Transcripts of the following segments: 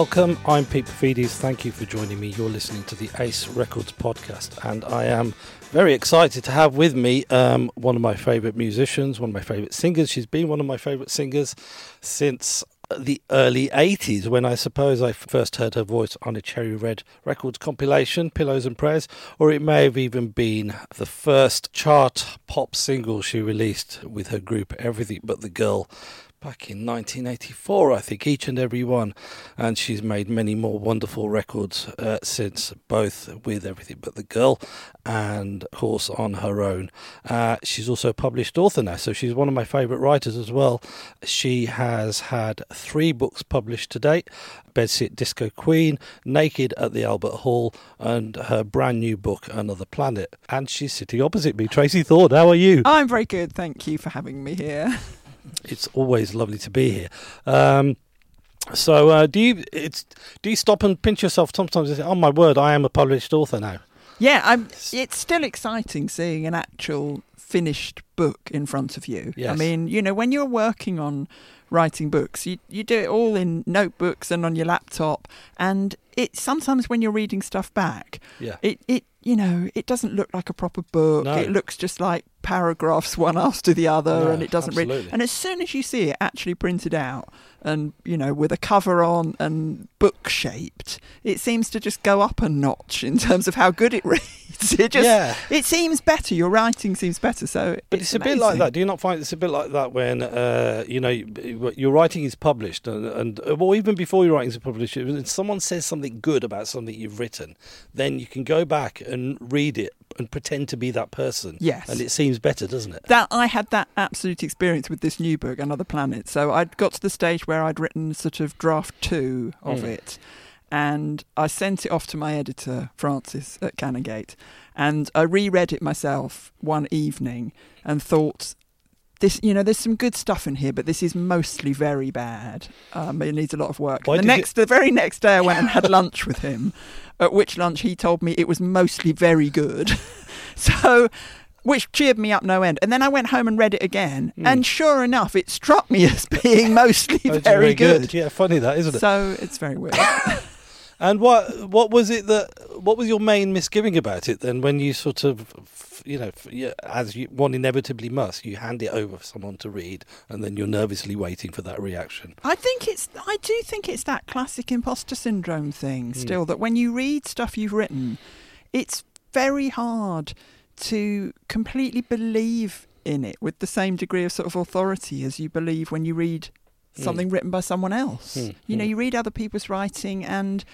Welcome, I'm Pete Paphides. Thank you for joining me. You're listening to the Ace Records podcast, and I am very excited to have with me um, one of my favourite musicians, one of my favourite singers. She's been one of my favourite singers since the early 80s when I suppose I first heard her voice on a Cherry Red Records compilation, Pillows and Prayers, or it may have even been the first chart pop single she released with her group Everything But the Girl back in 1984, I think, each and every one. And she's made many more wonderful records uh, since, both with Everything But the Girl and, of course, on her own. Uh, she's also published author now, so she's one of my favourite writers as well. She has had three books published to date Bedsit Disco Queen, Naked at the Albert Hall, and her brand new book, Another Planet. And she's sitting opposite me. Tracey Thorn, how are you? I'm very good, thank you for having me here. it's always lovely to be here. Um, so, uh, do you it's do you stop and pinch yourself sometimes and say, "Oh my word, I am a published author now"? Yeah, I'm, it's still exciting seeing an actual finished book in front of you. Yes. I mean, you know, when you're working on writing books, you you do it all in notebooks and on your laptop, and it sometimes when you're reading stuff back, Yeah. it it you know it doesn't look like a proper book. No. It looks just like paragraphs one after the other, No, and it doesn't really. absolutely. And as soon as you see it actually printed out and you know with a cover on and book shaped, it seems to just go up a notch in terms of how good it reads. It just Yeah. it seems better. Your writing seems better. So But it's, a bit like that. Do you not find it's a bit like that when uh, you know your writing is published, and, and or even before your writing is published, when someone says something good about something you've written, then you can go back and read it and pretend to be that person. Yes. and it seems better, doesn't it? that I had that absolute experience with this new book, Another Planet. So I'd got to the stage where I'd written sort of draft two of Mm. it, and I sent it off to my editor Francis at Canongate, and I reread it myself one evening and thought. This, you know, there's some good stuff in here, but this is mostly very bad. Um, it needs a lot of work. The next, the very next day, I went and had lunch with him. At which lunch he told me it was mostly very good. so, which cheered me up no end. And then I went home and read it again, Mm. and sure enough, it struck me as being mostly it's very, good. Yeah, funny that, isn't it? So it's very weird. And what what was it that what was your main misgiving about it then when you sort of you know as you, one inevitably must you hand it over for someone to read and then you're nervously waiting for that reaction. I think it's. I do think it's that classic imposter syndrome thing. Mm. Still, that when you read stuff you've written, it's very hard to completely believe in it with the same degree of sort of authority as you believe when you read Mm. something written by someone else. Mm, You know, mm. you read other people's writing and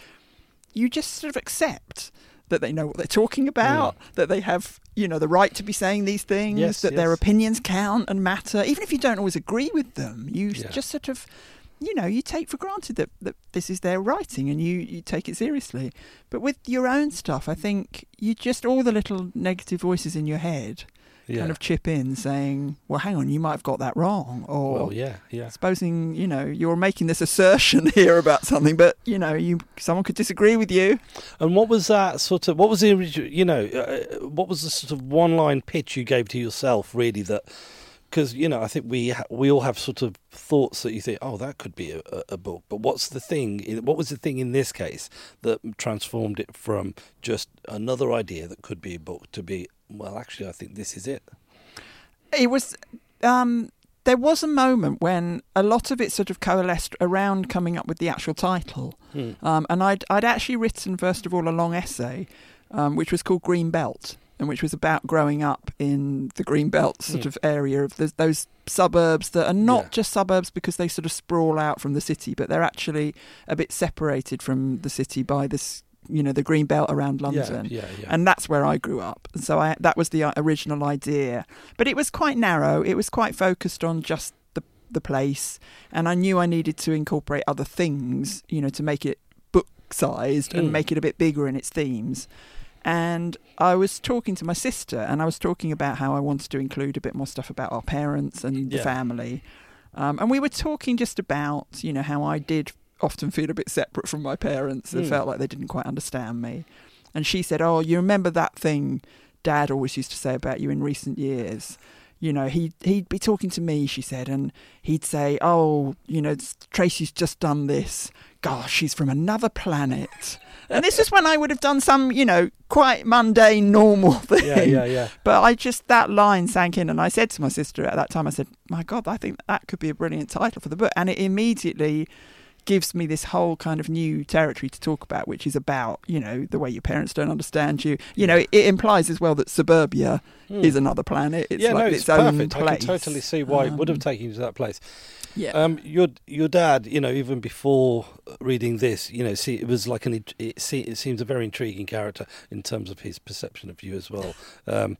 you just sort of accept that they know what they're talking about, that they have, you know, the right to be saying these things, Mm. Yes, that their opinions count and matter, even if you don't always agree with them. You Yeah. just sort of, you know, you take for granted that, that this is their writing and you, you take it seriously. But with your own stuff, I think you just, all the little negative voices in your head Yeah. kind of chip in saying, well, hang on, you might have got that wrong. Or, well, yeah, yeah. supposing you know you're making this assertion here about something but you know you someone could disagree with you And what was that sort of? What was the original? You know, uh, what was the sort of one-line pitch you gave to yourself? Really, that because you know, I think we ha- we all have sort of thoughts that you think, oh, that could be a, a- book. But what's the thing? in- What was the thing in this case that transformed it from just another idea that could be a book to be, well, actually, I think this is it. it was um there was a moment when a lot of it sort of coalesced around coming up with the actual title Hmm. um, and I'd, I'd actually written first of all a long essay um, which was called green belt and which was about growing up in the green belt sort Hmm. of area of those, those suburbs that are not Yeah. just suburbs because they sort of sprawl out from the city but they're actually a bit separated from the city by this you know the green belt around london Yeah, yeah, yeah. and that's where I grew up. And so I, that was the uh, original idea, but it was quite narrow. It was quite focused on just the the place, and I knew I needed to incorporate other things, you know, to make it book sized and Mm. make it a bit bigger in its themes. And I was talking to my sister, and I was talking about how I wanted to include a bit more stuff about our parents and the Yeah. family. Um, and we were talking just about, you know, how I did often feel a bit separate from my parents and Mm. felt like they didn't quite understand me. And she said, "Oh, you remember that thing Dad always used to say about you in recent years? you know, he he'd be talking to me, she said, and he'd say, "Oh, you know, Tracey's just done this. Gosh, she's from another planet." And this is when I would have done some, you know, quite mundane, normal thing. Yeah, yeah, yeah. But I just that line sank in, and I said to my sister at that time, I said, "My God, I think that could be a brilliant title for the book," and it immediately gives me this whole kind of new territory to talk about, which is about you know the way your parents don't understand you. You know, it, it implies as well that suburbia Hmm. is another planet. It's yeah, like no, its, it's own perfect. place. I can totally see why it would have Um, taken you to that place. Yeah, Um, your your dad, you know, even before reading this, you know, see, it was like an it, see, it seems a very intriguing character in terms of his perception of you as well. Um,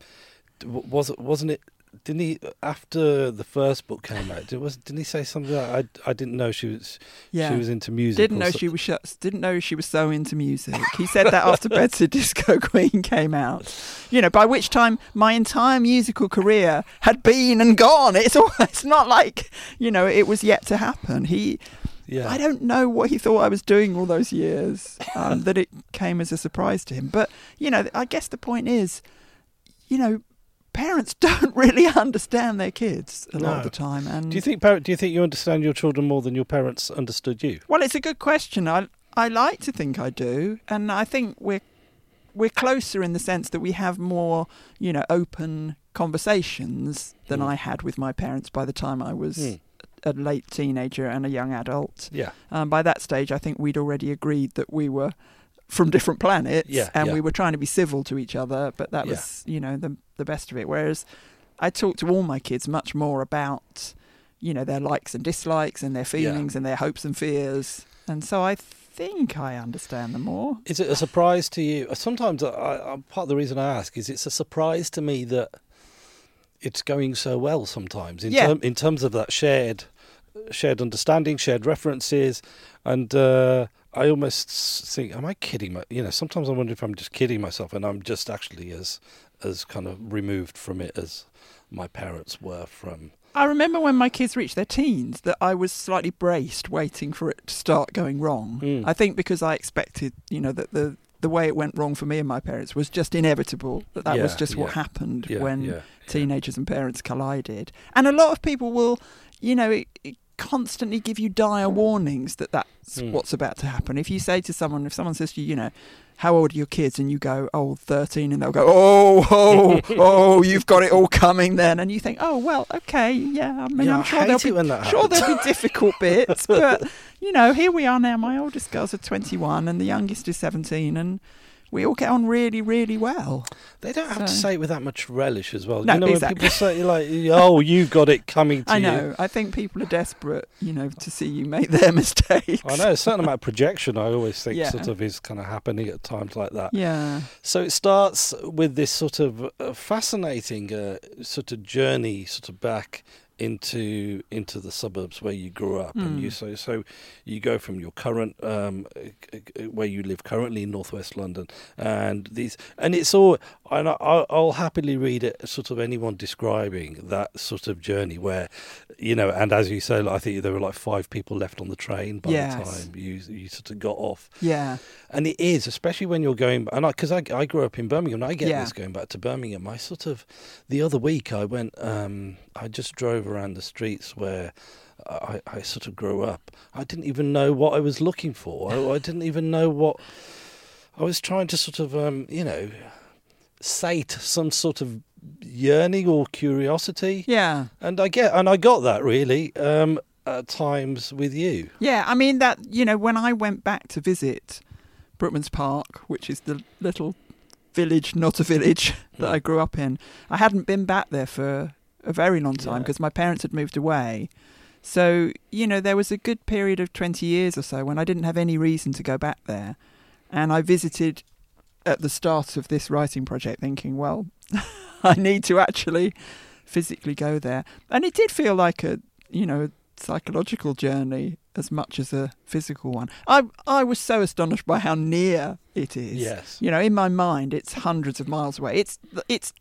was wasn't it? Didn't he after the first book came out? Did, was didn't he say something like I I didn't know she was yeah. she was into music? didn't know so- she was sh- didn't know she was so into music. He said that after Bedsit Disco Queen came out. You know, by which time my entire musical career had been and gone. It's all, it's not like you know it was yet to happen. He Yeah, I don't know what he thought I was doing all those years um, that it came as a surprise to him. But you know, I guess the point is, you know, parents don't really understand their kids a lot No. of the time. And Do you think do you think you understand your children more than your parents understood you? Well, it's a good question. I I like to think I do, and I think we're we're closer in the sense that we have more, you know, open conversations than Mm. I had with my parents by the time I was Hmm. a late teenager and a young adult. Yeah, Um, by that stage, I think we'd already agreed that we were from different planets, Yeah, and yeah. we were trying to be civil to each other. But that Yeah. was, you know, the the best of it. Whereas I talk to all my kids much more about, you know, their likes and dislikes and their feelings and their hopes and fears, and so I think I understand them more. Is it a surprise to you? Sometimes, I, I, part of the reason I ask is it's a surprise to me that it's going so well. Sometimes, in, term, in terms of that shared, shared understanding, shared references, and uh, I almost think, am I kidding? My, you know, sometimes I wonder if I'm just kidding myself, and I'm just actually as as kind of removed from it as my parents were from. I remember when my kids reached their teens that I was slightly braced, waiting for it to start going wrong. Mm. I think because I expected, you know, that the the way it went wrong for me and my parents was just inevitable. That that was Yeah, just what happened Yeah, when yeah, teenagers and parents collided. And a lot of people will, you know, it, it constantly give you dire warnings that that's Hmm. what's about to happen. If you say to someone, if someone says to you, you know, how old are your kids? And you go, oh, 13, and they'll go, oh, oh, oh, you've got it all coming then. And you think, oh, well, okay, yeah, I mean, Yeah, I'm sure there'll be, sure there'll be difficult bits, but you know, here we are now. My oldest girls are 21, and the youngest is 17, and we all get on really, really well. They don't have to say it with that much relish as well. No, you know exactly. when people say like, "Oh, you've got it coming to I you." know. I think people are desperate, you know, to see you make their mistakes. I know a certain amount of projection. I always think Yeah. sort of is kind of happening at times like that. Yeah. So it starts with this sort of uh, fascinating uh, sort of journey, sort of back into into the suburbs where you grew up, and Mm. you so so you go from your current um, uh, uh, where you live currently in northwest London, and these and it's all. And I- I'll, I'll happily read it. Sort of anyone describing that sort of journey where, you know, and as you say, I think there were like five people left on the train by the time you you sort of got off. Yeah. And it is, especially when you're going, and because I, I, grew up in Birmingham, and I get Yeah. this going back to Birmingham. I sort of, the other week, I went, um, I just drove around the streets where I, I sort of grew up. I didn't even know what I was looking for. I, I didn't even know what I was trying to sort of, um, you know, sate some sort of yearning or curiosity. Yeah. And I get, and I got that really um, at times with you. Yeah. I mean, that, you know, when I went back to visit Brookmans Park, which is the little village, not a village, that. I grew up in, I hadn't been back there for a very long time Yeah. because my parents had moved away. So, you know, there was a good period of 20 years or so when I didn't have any reason to go back there. And I visited at the start of this writing project thinking, well, I need to actually physically go there. And it did feel like a, you know, psychological journey as much as a physical one. I I was so astonished by how near it is. Yes. You know, in my mind, it's hundreds of miles away. It's it's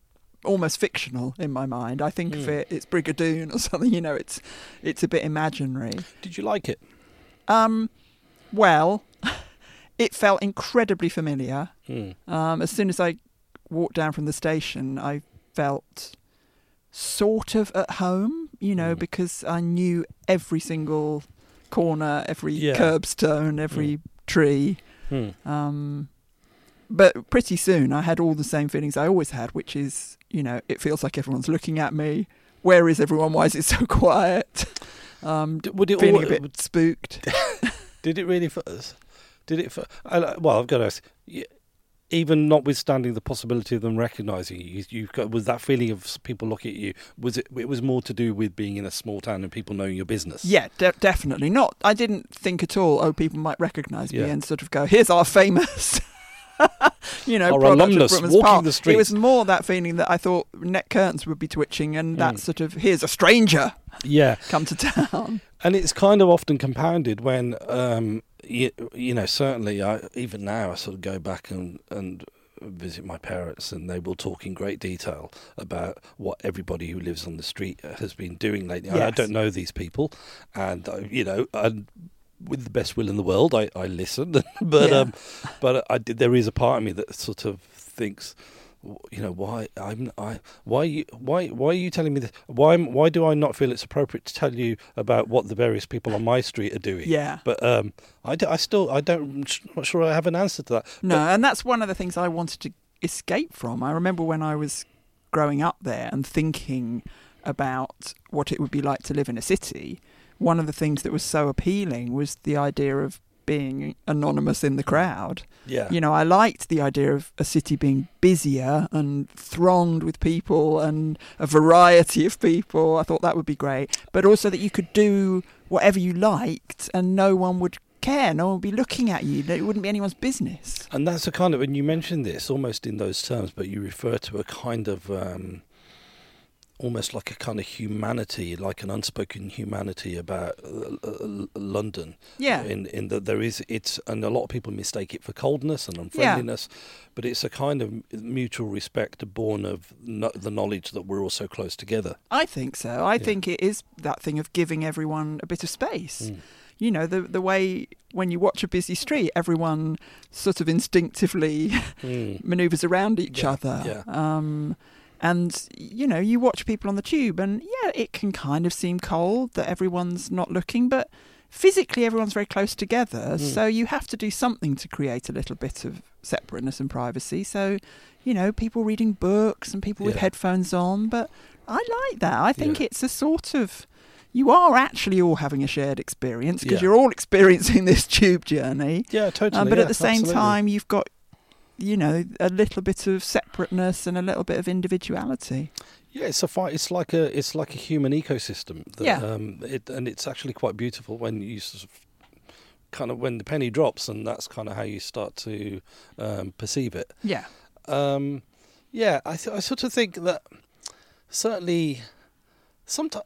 almost fictional in my mind. I think of Hmm. it, it's Brigadoon or something. You know, it's it's a bit imaginary. Did you like it? Um, well, it felt incredibly familiar. Hmm. Um, as soon as I walked down from the station, I felt sort of at home, you know, Mm. because I knew every single corner, every Yeah. curbstone, every tree. Hmm. Um, but pretty soon I had all the same feelings I always had, which is, you know, it feels like everyone's looking at me. Where is everyone? Why is it so quiet? Um, Would it feeling all, a bit spooked. Did it really? Did it? well, I've got to ask. Even notwithstanding the possibility of them recognising you, you've got was that feeling of people looking at you. Was it? It was more to do with being in a small town and people knowing your business. Yeah, de- definitely. Not. I didn't think at all. Oh, people might recognise me Yeah. and sort of go, "Here's our famous." you know, Our alumnus walking Park. the It was more that feeling that I thought net curtains would be twitching, and that Mm. sort of here's a stranger yeah, come to town. and it's kind of often compounded when um, you, you know certainly I, even now I sort of go back and and visit my parents and they will talk in great detail about what everybody who lives on the street has been doing lately. I- I don't know these people, and uh, you know, and with the best will in the world, I, I listen, but Yeah. um, but I did, there is a part of me that sort of thinks. You know why I'm I why you why why are you telling me this? Why why do I not feel it's appropriate to tell you about what the various people on my street are doing? Yeah. But um, I, d- I still I don't I'm not sure I have an answer to that. No, and that's one of the things I wanted to escape from. I remember when I was growing up there and thinking about what it would be like to live in a city. One of the things that was so appealing was the idea of being anonymous in the crowd. Yeah. You know, I liked the idea of a city being busier and thronged with people and a variety of people. I thought that would be great. But also that you could do whatever you liked and no one would care. No one would be looking at you. It wouldn't be anyone's business. And that's a kind of, and you mentioned this almost in those terms, but you refer to a kind of, um, almost like a kind of humanity, like an unspoken humanity about uh, uh, London. Yeah. In in that there is it's, and a lot of people mistake it for coldness and unfriendliness, yeah. but it's a kind of mutual respect born of no, the knowledge that we're all so close together. I think so. I Yeah. think it is that thing of giving everyone a bit of space. Mm. You know, the the way when you watch a busy street, everyone sort of instinctively Mm. maneuvers around each Yeah, other. yeah. Um, and you know, you watch people on the tube, and yeah, it can kind of seem cold that everyone's not looking, but physically everyone's very close together. Mm. So you have to do something to create a little bit of separateness and privacy. So, you know, people reading books and people with headphones on, but I like that. I think Yeah. it's a sort of you are actually all having a shared experience because Yeah. you're all experiencing this tube journey. Yeah, totally. Um, but yeah, at the same absolutely. time, you've got, you know, a little bit of separateness and a little bit of individuality. Yeah, it's a fi- It's like a it's like a human ecosystem. That, Yeah. Um, it and it's actually quite beautiful when you sort of kind of when the penny drops, and that's kind of how you start to um, perceive it. Yeah. Um, yeah, I th- I sort of think that certainly sometimes.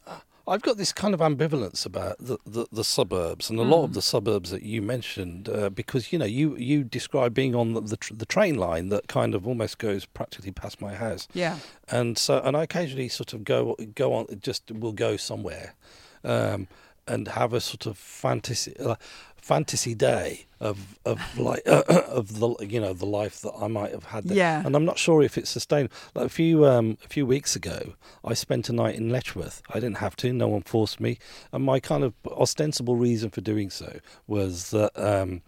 I've got this kind of ambivalence about the, the, the suburbs and a lot of Mm. the suburbs that you mentioned uh, because you know you you describe being on the the, tr- the train line that kind of almost goes practically past my house Yeah. and so and I occasionally sort of go go on just will go somewhere um, and have a sort of fantasy uh, fantasy day of of like of the you know the life that I might have had there. Yeah. and I'm not sure if it's sustainable. Like a few um, a few weeks ago, I spent a night in Letchworth. I didn't have to; no one forced me. And my kind of ostensible reason for doing so was that um,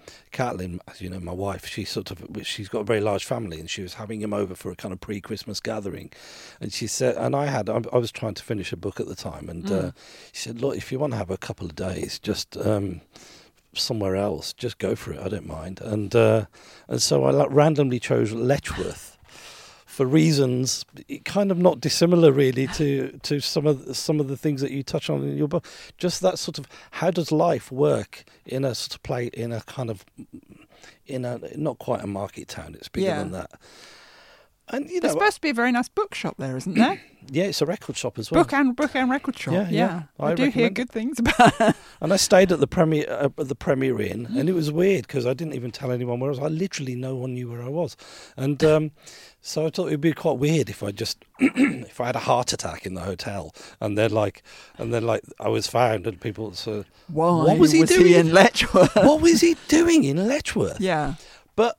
as you know, my wife, she sort of she's got a very large family, and she was having him over for a kind of pre-Christmas gathering. And she said, and I had, I, I was trying to finish a book at the time, and uh, Mm. she said, look, if you want to have a couple of days, just. Um, somewhere else just go for it i don't mind. And uh and so i like randomly chose letchworth for reasons kind of not dissimilar really to to some of the, some of the things that you touch on in your book. Just that sort of how does life work in a sort of play in a kind of in a not quite a market town it's bigger Yeah. than that and you There's supposed to be a very nice bookshop there, isn't there? yeah it's a record shop as well book and book and record shop. Yeah, yeah. I, I do hear good things about. it. And I stayed at the Premier uh, at the Premier Inn, and it was weird because I didn't even tell anyone where I was. I literally no one knew where I was, and um, so I thought it'd be quite weird if I just if I had a heart attack in the hotel, and then like and then like I was found, and people said, Why What was he doing? in Letchworth? "What was he doing in Letchworth?" yeah. But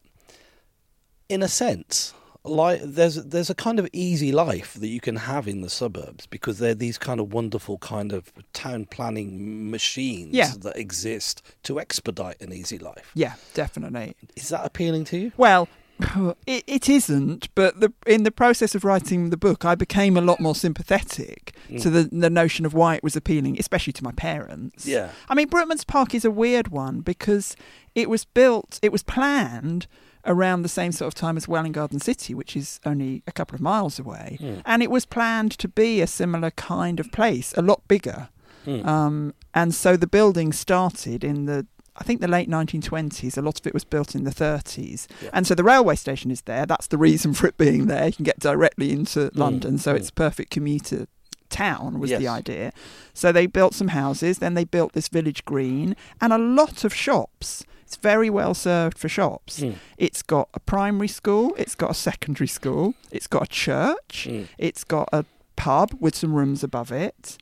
in a sense, like there's there's a kind of easy life that you can have in the suburbs because they're these kind of wonderful kind of town planning machines Yeah. that exist to expedite an easy life. Yeah, definitely. Is that appealing to you? Well, it, it isn't, but the, in the process of writing the book, I became a lot more sympathetic mm. to the, the notion of why it was appealing, especially to my parents. Yeah. I mean, Brookmans Park is a weird one because it was built, it was planned around the same sort of time as Welwyn Garden City, which is only a couple of miles away. Mm. And it was planned to be a similar kind of place, a lot bigger. Mm. Um, and so the building started in the, I think, the late 1920s. A lot of it was built in the 30s. Yeah. And so the railway station is there. That's the reason for it being there. You can get directly into London. So mm. it's perfect commuter town was the idea. So they built some houses, then they built this village green and a lot of shops. It's very well served for shops. Mm. It's got a primary school, it's got a secondary school, it's got a church, Mm. it's got a pub with some rooms above it.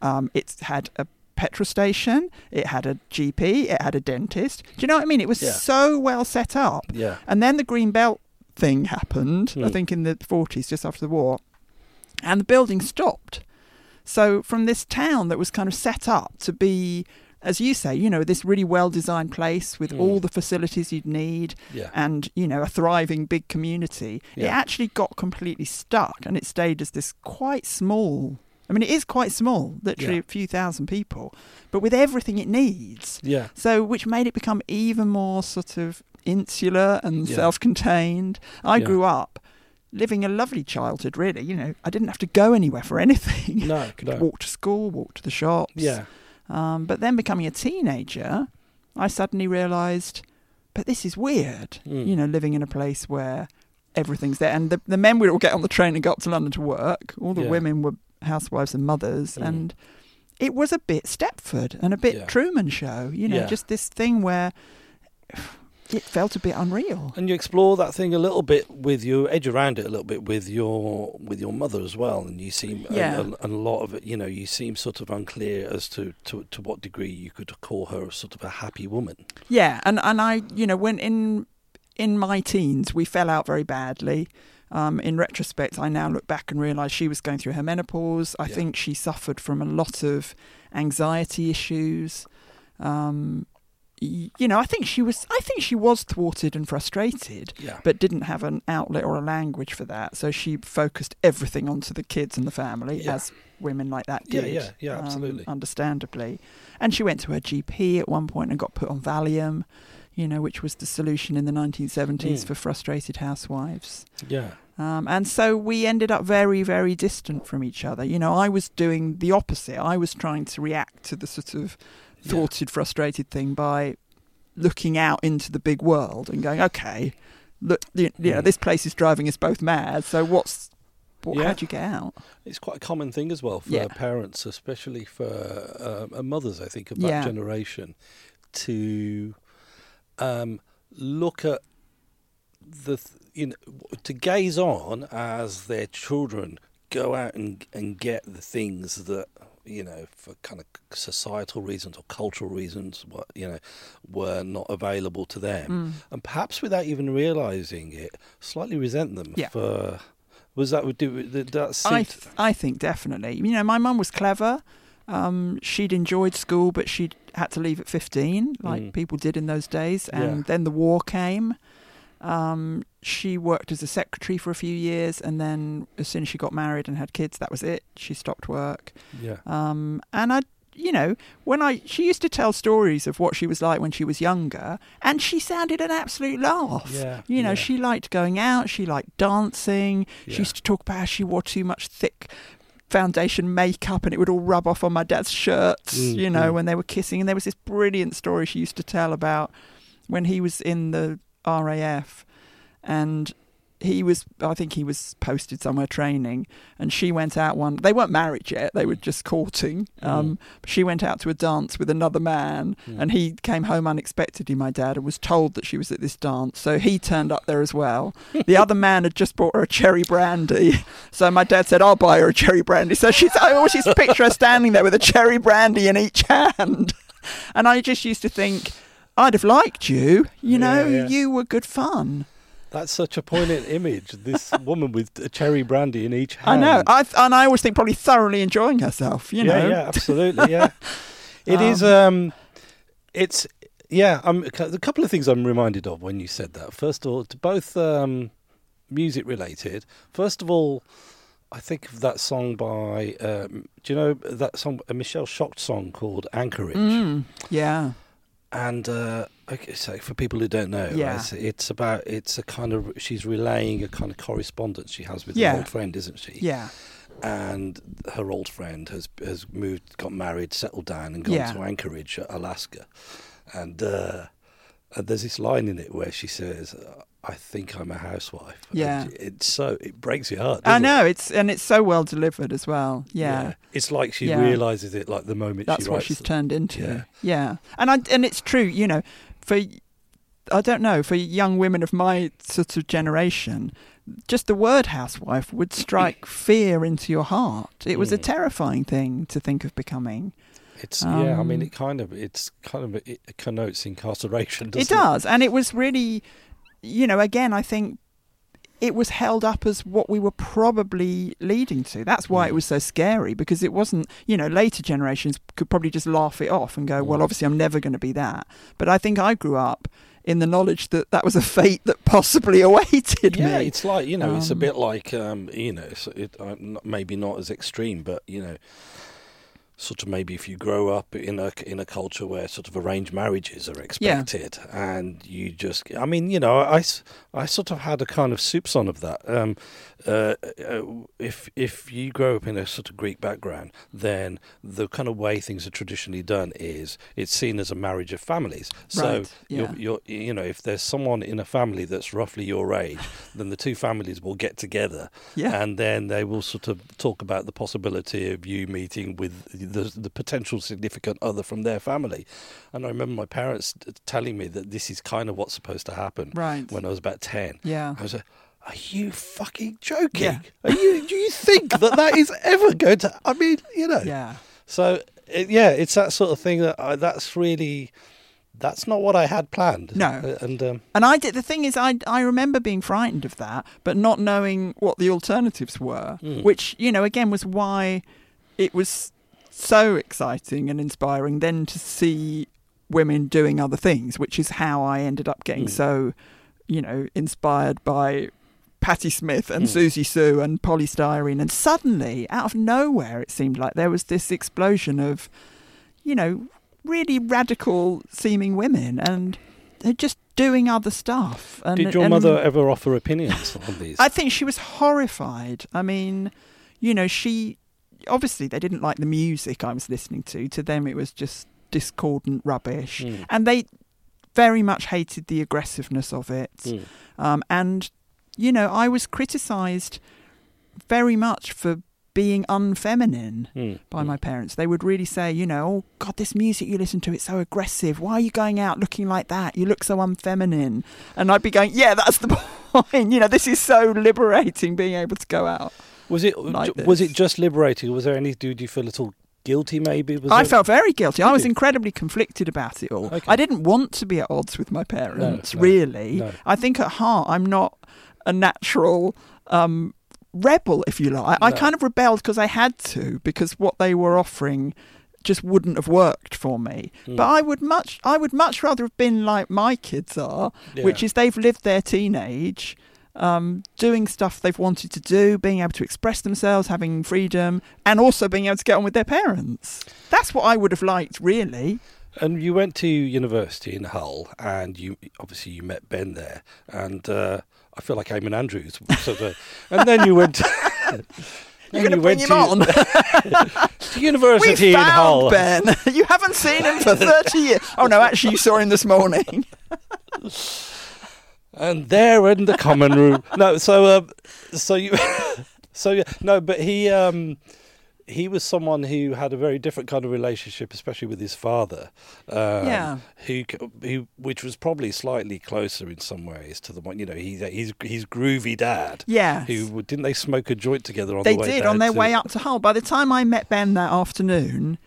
Um, it's had a petrol station, it had a GP, it had a dentist. Do you know what I mean? It was Yeah. so well set up. Yeah. And then the Green Belt thing happened, I Hmm. think in the 40s, just after the war, and the building stopped. So from this town that was kind of set up to be, as you say, you know, this really well designed place with Hmm. all the facilities you'd need Yeah. and, you know, a thriving big community, it actually got completely stuck and it stayed as this quite small. I mean, it is quite small, literally Yeah. a few thousand people, but with everything it needs. Yeah. So, which made it become even more sort of insular and Yeah. self-contained. I Yeah. grew up living a lovely childhood. Really, you know, I didn't have to go anywhere for anything. No. Could No. walk to school, walk to the shops. Yeah. Um, but then becoming a teenager, I suddenly realised, but this is weird. Mm. You know, living in a place where everything's there, and the the men would all get on the train and go up to London to work. All the Yeah. women were housewives and mothers, Mm. and it was a bit Stepford and a bit Yeah. Truman Show. You know, Yeah. just this thing where it felt a bit unreal. And you explore that thing a little bit with you, edge around it a little bit with your with your mother as well, and you seem Yeah. a, a, a lot of it. You know, you seem sort of unclear as to, to to what degree you could call her sort of a happy woman. Yeah, and and I, you know, when in in my teens we fell out very badly. Um, in retrospect, I now look back and realise she was going through her menopause. I Yeah. think she suffered from a lot of anxiety issues. Um, you know, I think she was. I think she was thwarted and frustrated, Yeah. but didn't have an outlet or a language for that. So she focused everything onto the kids and the family, Yeah. as women like that did. yeah, yeah, um, absolutely. understandably. And she went to her GP at one point and got put on Valium, you know, which was the solution in the 1970s Mm. for frustrated housewives. Yeah. Um, and so we ended up very, very distant from each other. You know, I was doing the opposite. I was trying to react to the sort of Yeah. thwarted, frustrated thing by looking out into the big world and going, okay, look, you, you know, this place is driving us both mad. So what's, what, Yeah. how do you get out? It's quite a common thing as well for Yeah. parents, especially for um, uh, mothers, I think, of that Yeah. generation, to um, look at the, you know, to gaze on as their children go out and, and get the things that, you know, for kind of societal reasons or cultural reasons, what you know, were not available to them, Mm. and perhaps without even realizing it, slightly resent them Yeah. for. Was that would do that I, th- I think definitely. You know, my mum was clever. Um, she'd enjoyed school, but she'd had to leave at 15, like Mm. people did in those days. And Yeah. then the war came. Um, she worked as a secretary for a few years, and then as soon as she got married and had kids, that was it. She stopped work. Yeah. Um, and I, you know, when I, she used to tell stories of what she was like when she was younger, and she sounded an absolute laugh. Yeah, You know, yeah. she liked going out, she liked dancing. Yeah. She used to talk about how she wore too much thick foundation makeup and it would all rub off on my dad's shirts, Mm, you know, mm. when they were kissing. And there was this brilliant story she used to tell about when he was in the RAF and he was I think he was posted somewhere training. And she went out one they weren't married yet they were just courting. Um she went out to a dance with another man. Mm. and he came home unexpectedly my dad and was told that she was at this dance. So he turned up there as well. The other man had just bought her a cherry brandy. So my dad said I'll buy her a cherry brandy. So she's used to picture her standing there with a cherry brandy in each hand. And I just used to think I'd have liked you. You Yeah, know yeah. you were good fun That's such a poignant image. This woman with a cherry brandy in each hand. I know. I th- and I always think probably thoroughly enjoying herself. You yeah, know. yeah, absolutely, yeah. It is. Um, it's yeah. Um, a couple of things I'm reminded of when you said that. First of all, to both um, music related. First of all, I think of that song by. Um, do you know that song? A Michelle Shocked song called Anchorage. Mm, yeah. And uh, okay, so for people who don't know, Yeah. right, it's, about it's a kind of she's relaying a kind of correspondence she has with Yeah. an old friend, isn't she? Yeah. And her old friend has has moved, got married, settled down, and gone Yeah. to Anchorage, Alaska. And, uh, and there's this line in it where she says, "I think I'm a housewife." And Yeah. it's so it breaks your heart. I know It? it's and it's so well delivered as well. Yeah. it's like she Yeah. realizes it like the moment That's she what she's it. turned into. Yeah. Yeah. And I and it's true, you know, for I don't know, for young women of my sort of generation, just the word housewife would strike fear into your heart. It was a Mm. terrifying thing to think of becoming. It's yeah. I mean, Um, it kind of it's kind of it connotes incarceration. it does. And it was really you know, again, I think it was held up as what we were probably leading to. That's why it Mm. was so scary because it wasn't, you know, later generations could probably just laugh it off and go, well, Mm. obviously I'm never going to be that. But I think I grew up in the knowledge that that was a fate that possibly awaited Yeah, me. it's like you know, it's a Um, bit like um, you know, so it, uh, maybe not as extreme, but you know, sort of maybe if you grow up in a in a culture where sort of arranged marriages are expected, and you just, I mean, you know, i i sort of had a kind of soupçon of that. Um, uh, uh, if if you grow up in a sort of Greek background, then the kind of way things are traditionally done is it's seen as a marriage of families. So Right, you're, you're, you know, if there's someone in a family that's roughly your age, then the two families will get together, Yeah. and then they will sort of talk about the possibility of you meeting with the, the potential significant other from their family. And I remember my parents telling me that this is kind of what's supposed to happen Right. when I was about ten. yeah. I was like, "Are you fucking joking? Yeah. Are you? Do you think that that is ever going to? I mean, you know." Yeah. So it, yeah, it's that sort of thing that I, that's really that's not what I had planned. No. Uh, and um, And I did. The thing is, I I remember being frightened of that, but not knowing what the alternatives were. Mm. Which you know, again, was why it was so exciting and inspiring. Then to see women doing other things, which is how I ended up getting Mm. so, you know, inspired by Patti Smith and Mm. Siouxsie Sioux and Poly Styrene. And suddenly, out of nowhere, it seemed like there was this explosion of, you know, really radical seeming women and they're just doing other stuff. And, did your and mother ever offer opinions on these? I think she was horrified. I mean, you know, she obviously they didn't like the music I was listening to. To them, it was just discordant rubbish, Mm. and they very much hated the aggressiveness of it. Mm. Um, and you know, I was criticised very much for being unfeminine Mm. by Mm. my parents. They would really say, you know, oh God, this music you listen to, it's so aggressive. Why are you going out looking like that? You look so unfeminine. And I'd be going, yeah, that's the point. You know, this is so liberating being able to go out. Was it like was it just liberating? Was there any? Did you feel at all guilty? Maybe was I there- felt very guilty. I was incredibly conflicted about it all. Okay. I didn't want to be at odds with my parents, no, really. no. I think at heart, I'm not a natural um, rebel, if you like. I, I kind of rebelled because I had to, because what they were offering just wouldn't have worked for me. Mm. But I would much, I would much rather have been like my kids are, which is they've lived their teenage. Um, doing stuff they've wanted to do, being able to express themselves, having freedom, and also being able to get on with their parents. That's what I would have liked, really. And you went to university in Hull, and you obviously you met Ben there, and uh, I feel like Eamonn Andrews sort of, and then you went. You're going you to bring went him to, on. to university we in found Hull. Ben. You haven't seen him for 30 years. Oh, no, actually, you saw him this morning. and there in the common room. No, so uh, so you, so yeah, no, but he um, he was someone who had a very different kind of relationship, especially with his father. Um, Yeah. Who, who, which was probably slightly closer in some ways to the one you know he's he's he's groovy dad. Yeah. Who didn't they smoke a joint together on They the way They did on their to- way up to Hull. By the time I met Ben that afternoon,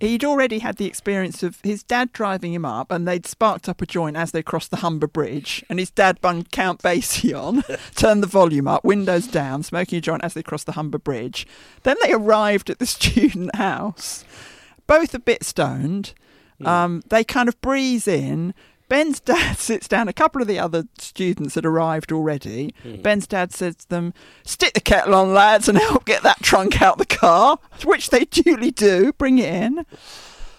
he'd already had the experience of his dad driving him up, and they'd sparked up a joint as they crossed the Humber Bridge, and his dad bunged Count Basie on, turned the volume up, windows down, smoking a joint as they crossed the Humber Bridge. Then they arrived at the student house, both a bit stoned. Um, they kind of breeze in. Ben's dad sits down. A couple of the other students had arrived already. Mm. Ben's dad says to them, Stick the kettle on, lads, and help get that trunk out the car, which they duly do. Bring it in.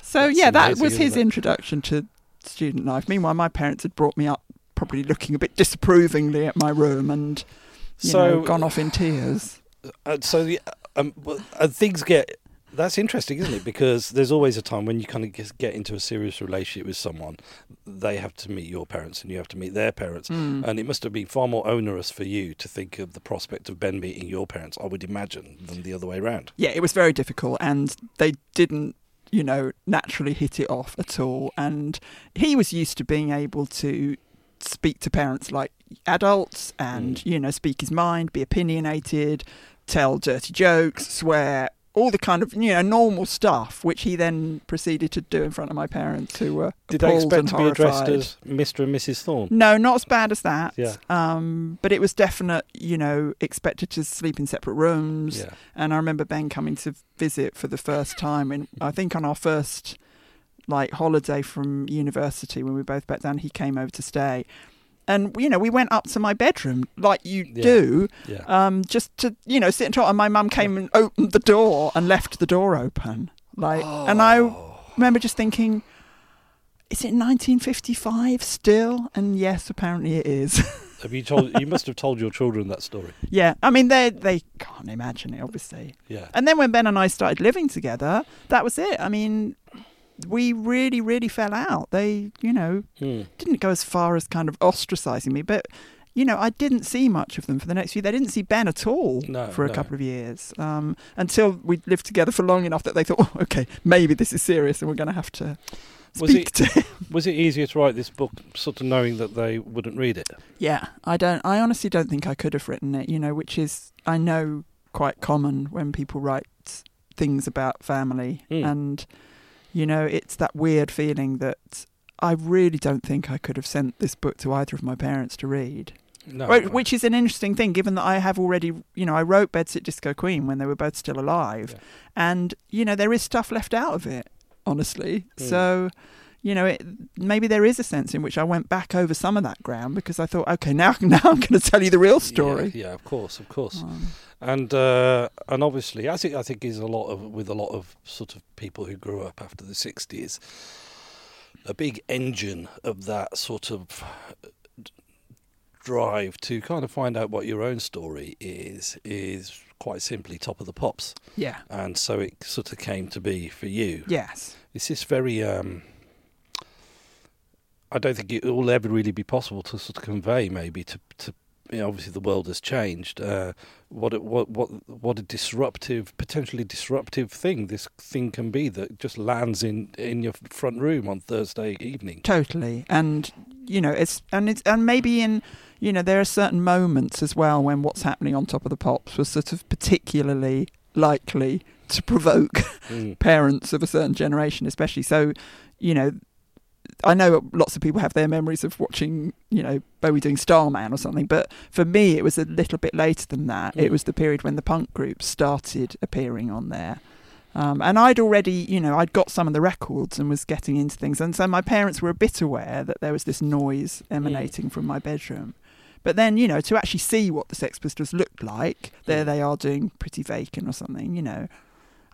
So, That's yeah, that was his it? introduction to student life. Meanwhile, my parents had brought me up probably looking a bit disapprovingly at my room and you So- know, gone off in tears. Uh, so the, um, uh, things get. That's interesting, isn't it? Because there's always a time when you kind of get- into a serious relationship with someone. They have to meet your parents, and you have to meet their parents. Mm. And it must have been far more onerous for you to think of the prospect of Ben meeting your parents, I would imagine, than the other way around. yeah, it was very difficult, and they didn't, you know, naturally hit it off at all. And he was used to being able to speak to parents like adults, and Mm. you know, speak his mind, be opinionated, tell dirty jokes, swear. All the kind of you know normal stuff, which he then proceeded to do in front of my parents, who were Did they expect to be addressed as Mr. and Mrs. Thorn? No, not as bad as that. Yeah. Um, but it was definite, you know, expected to sleep in separate rooms. Yeah. And I remember Ben coming to visit for the first time, and I think on our first like holiday from university when we both back down, he came over to stay. And you know, we went up to my bedroom like you Yeah. do, Yeah. um, just to you know sit and talk. And my mum came and opened the door and left the door open, like. And I Oh. remember just thinking, is it 1955 still? And yes, apparently it is. Have you told? You must have told your children that story. yeah, I mean they they can't imagine it, obviously. Yeah. And then when Ben and I started living together, that was it. I mean, we really, really fell out. They, you know, Hmm. didn't go as far as kind of ostracizing me, but you know, I didn't see much of them for the next few. They didn't see Ben at all No, for a no. couple of years um, until we lived together for long enough that they thought, oh, okay, maybe this is serious and we're going to have to Was speak it- to. Was it easier to write this book, sort of knowing that they wouldn't read it? Yeah, I don't. I honestly don't think I could have written it. You know, which is I know quite common when people write things about family, Mm. and you know, it's that weird feeling that I really don't think I could have sent this book to either of my parents to read. No. Wh- Which is an interesting thing, given that I have already, you know, I wrote Bedsit Disco Queen when they were both still alive, Yeah. and you know, there is stuff left out of it. Honestly, Mm. so you know, it, maybe there is a sense in which I went back over some of that ground because I thought, okay, now now I'm going to tell you the real story. Yeah, yeah, of course, of course. Um, And uh, and obviously, I think I think is a lot of with a lot of sort of people who grew up after the sixties. A big engine of that sort of drive to kind of find out what your own story is is quite simply top of the pops, yeah. and so it sort of came to be for you. Yes. It's this very. Um, I don't think it will ever really be possible to sort of convey, maybe to to. You know, obviously, the world has changed. Uh, what it, what what what a disruptive, potentially disruptive thing this thing can be that just lands in in your front room on Thursday evening. Totally. And you know, it's and it's and maybe in you know, there are certain moments as well when what's happening on top of the pops was sort of particularly likely to provoke Mm. parents of a certain generation, especially. So, you know, I know lots of people have their memories of watching, you know, Bowie doing Starman or something, but for me, it was a little bit later than that. It Mm. was the period when the punk groups started appearing on there. Um, and I'd already, you know, I'd got some of the records and was getting into things. And so my parents were a bit aware that there was this noise emanating from my bedroom. But then, you know, to actually see what the Sex Pistols looked like, there Mm. they are doing Pretty Vacant or something, you know.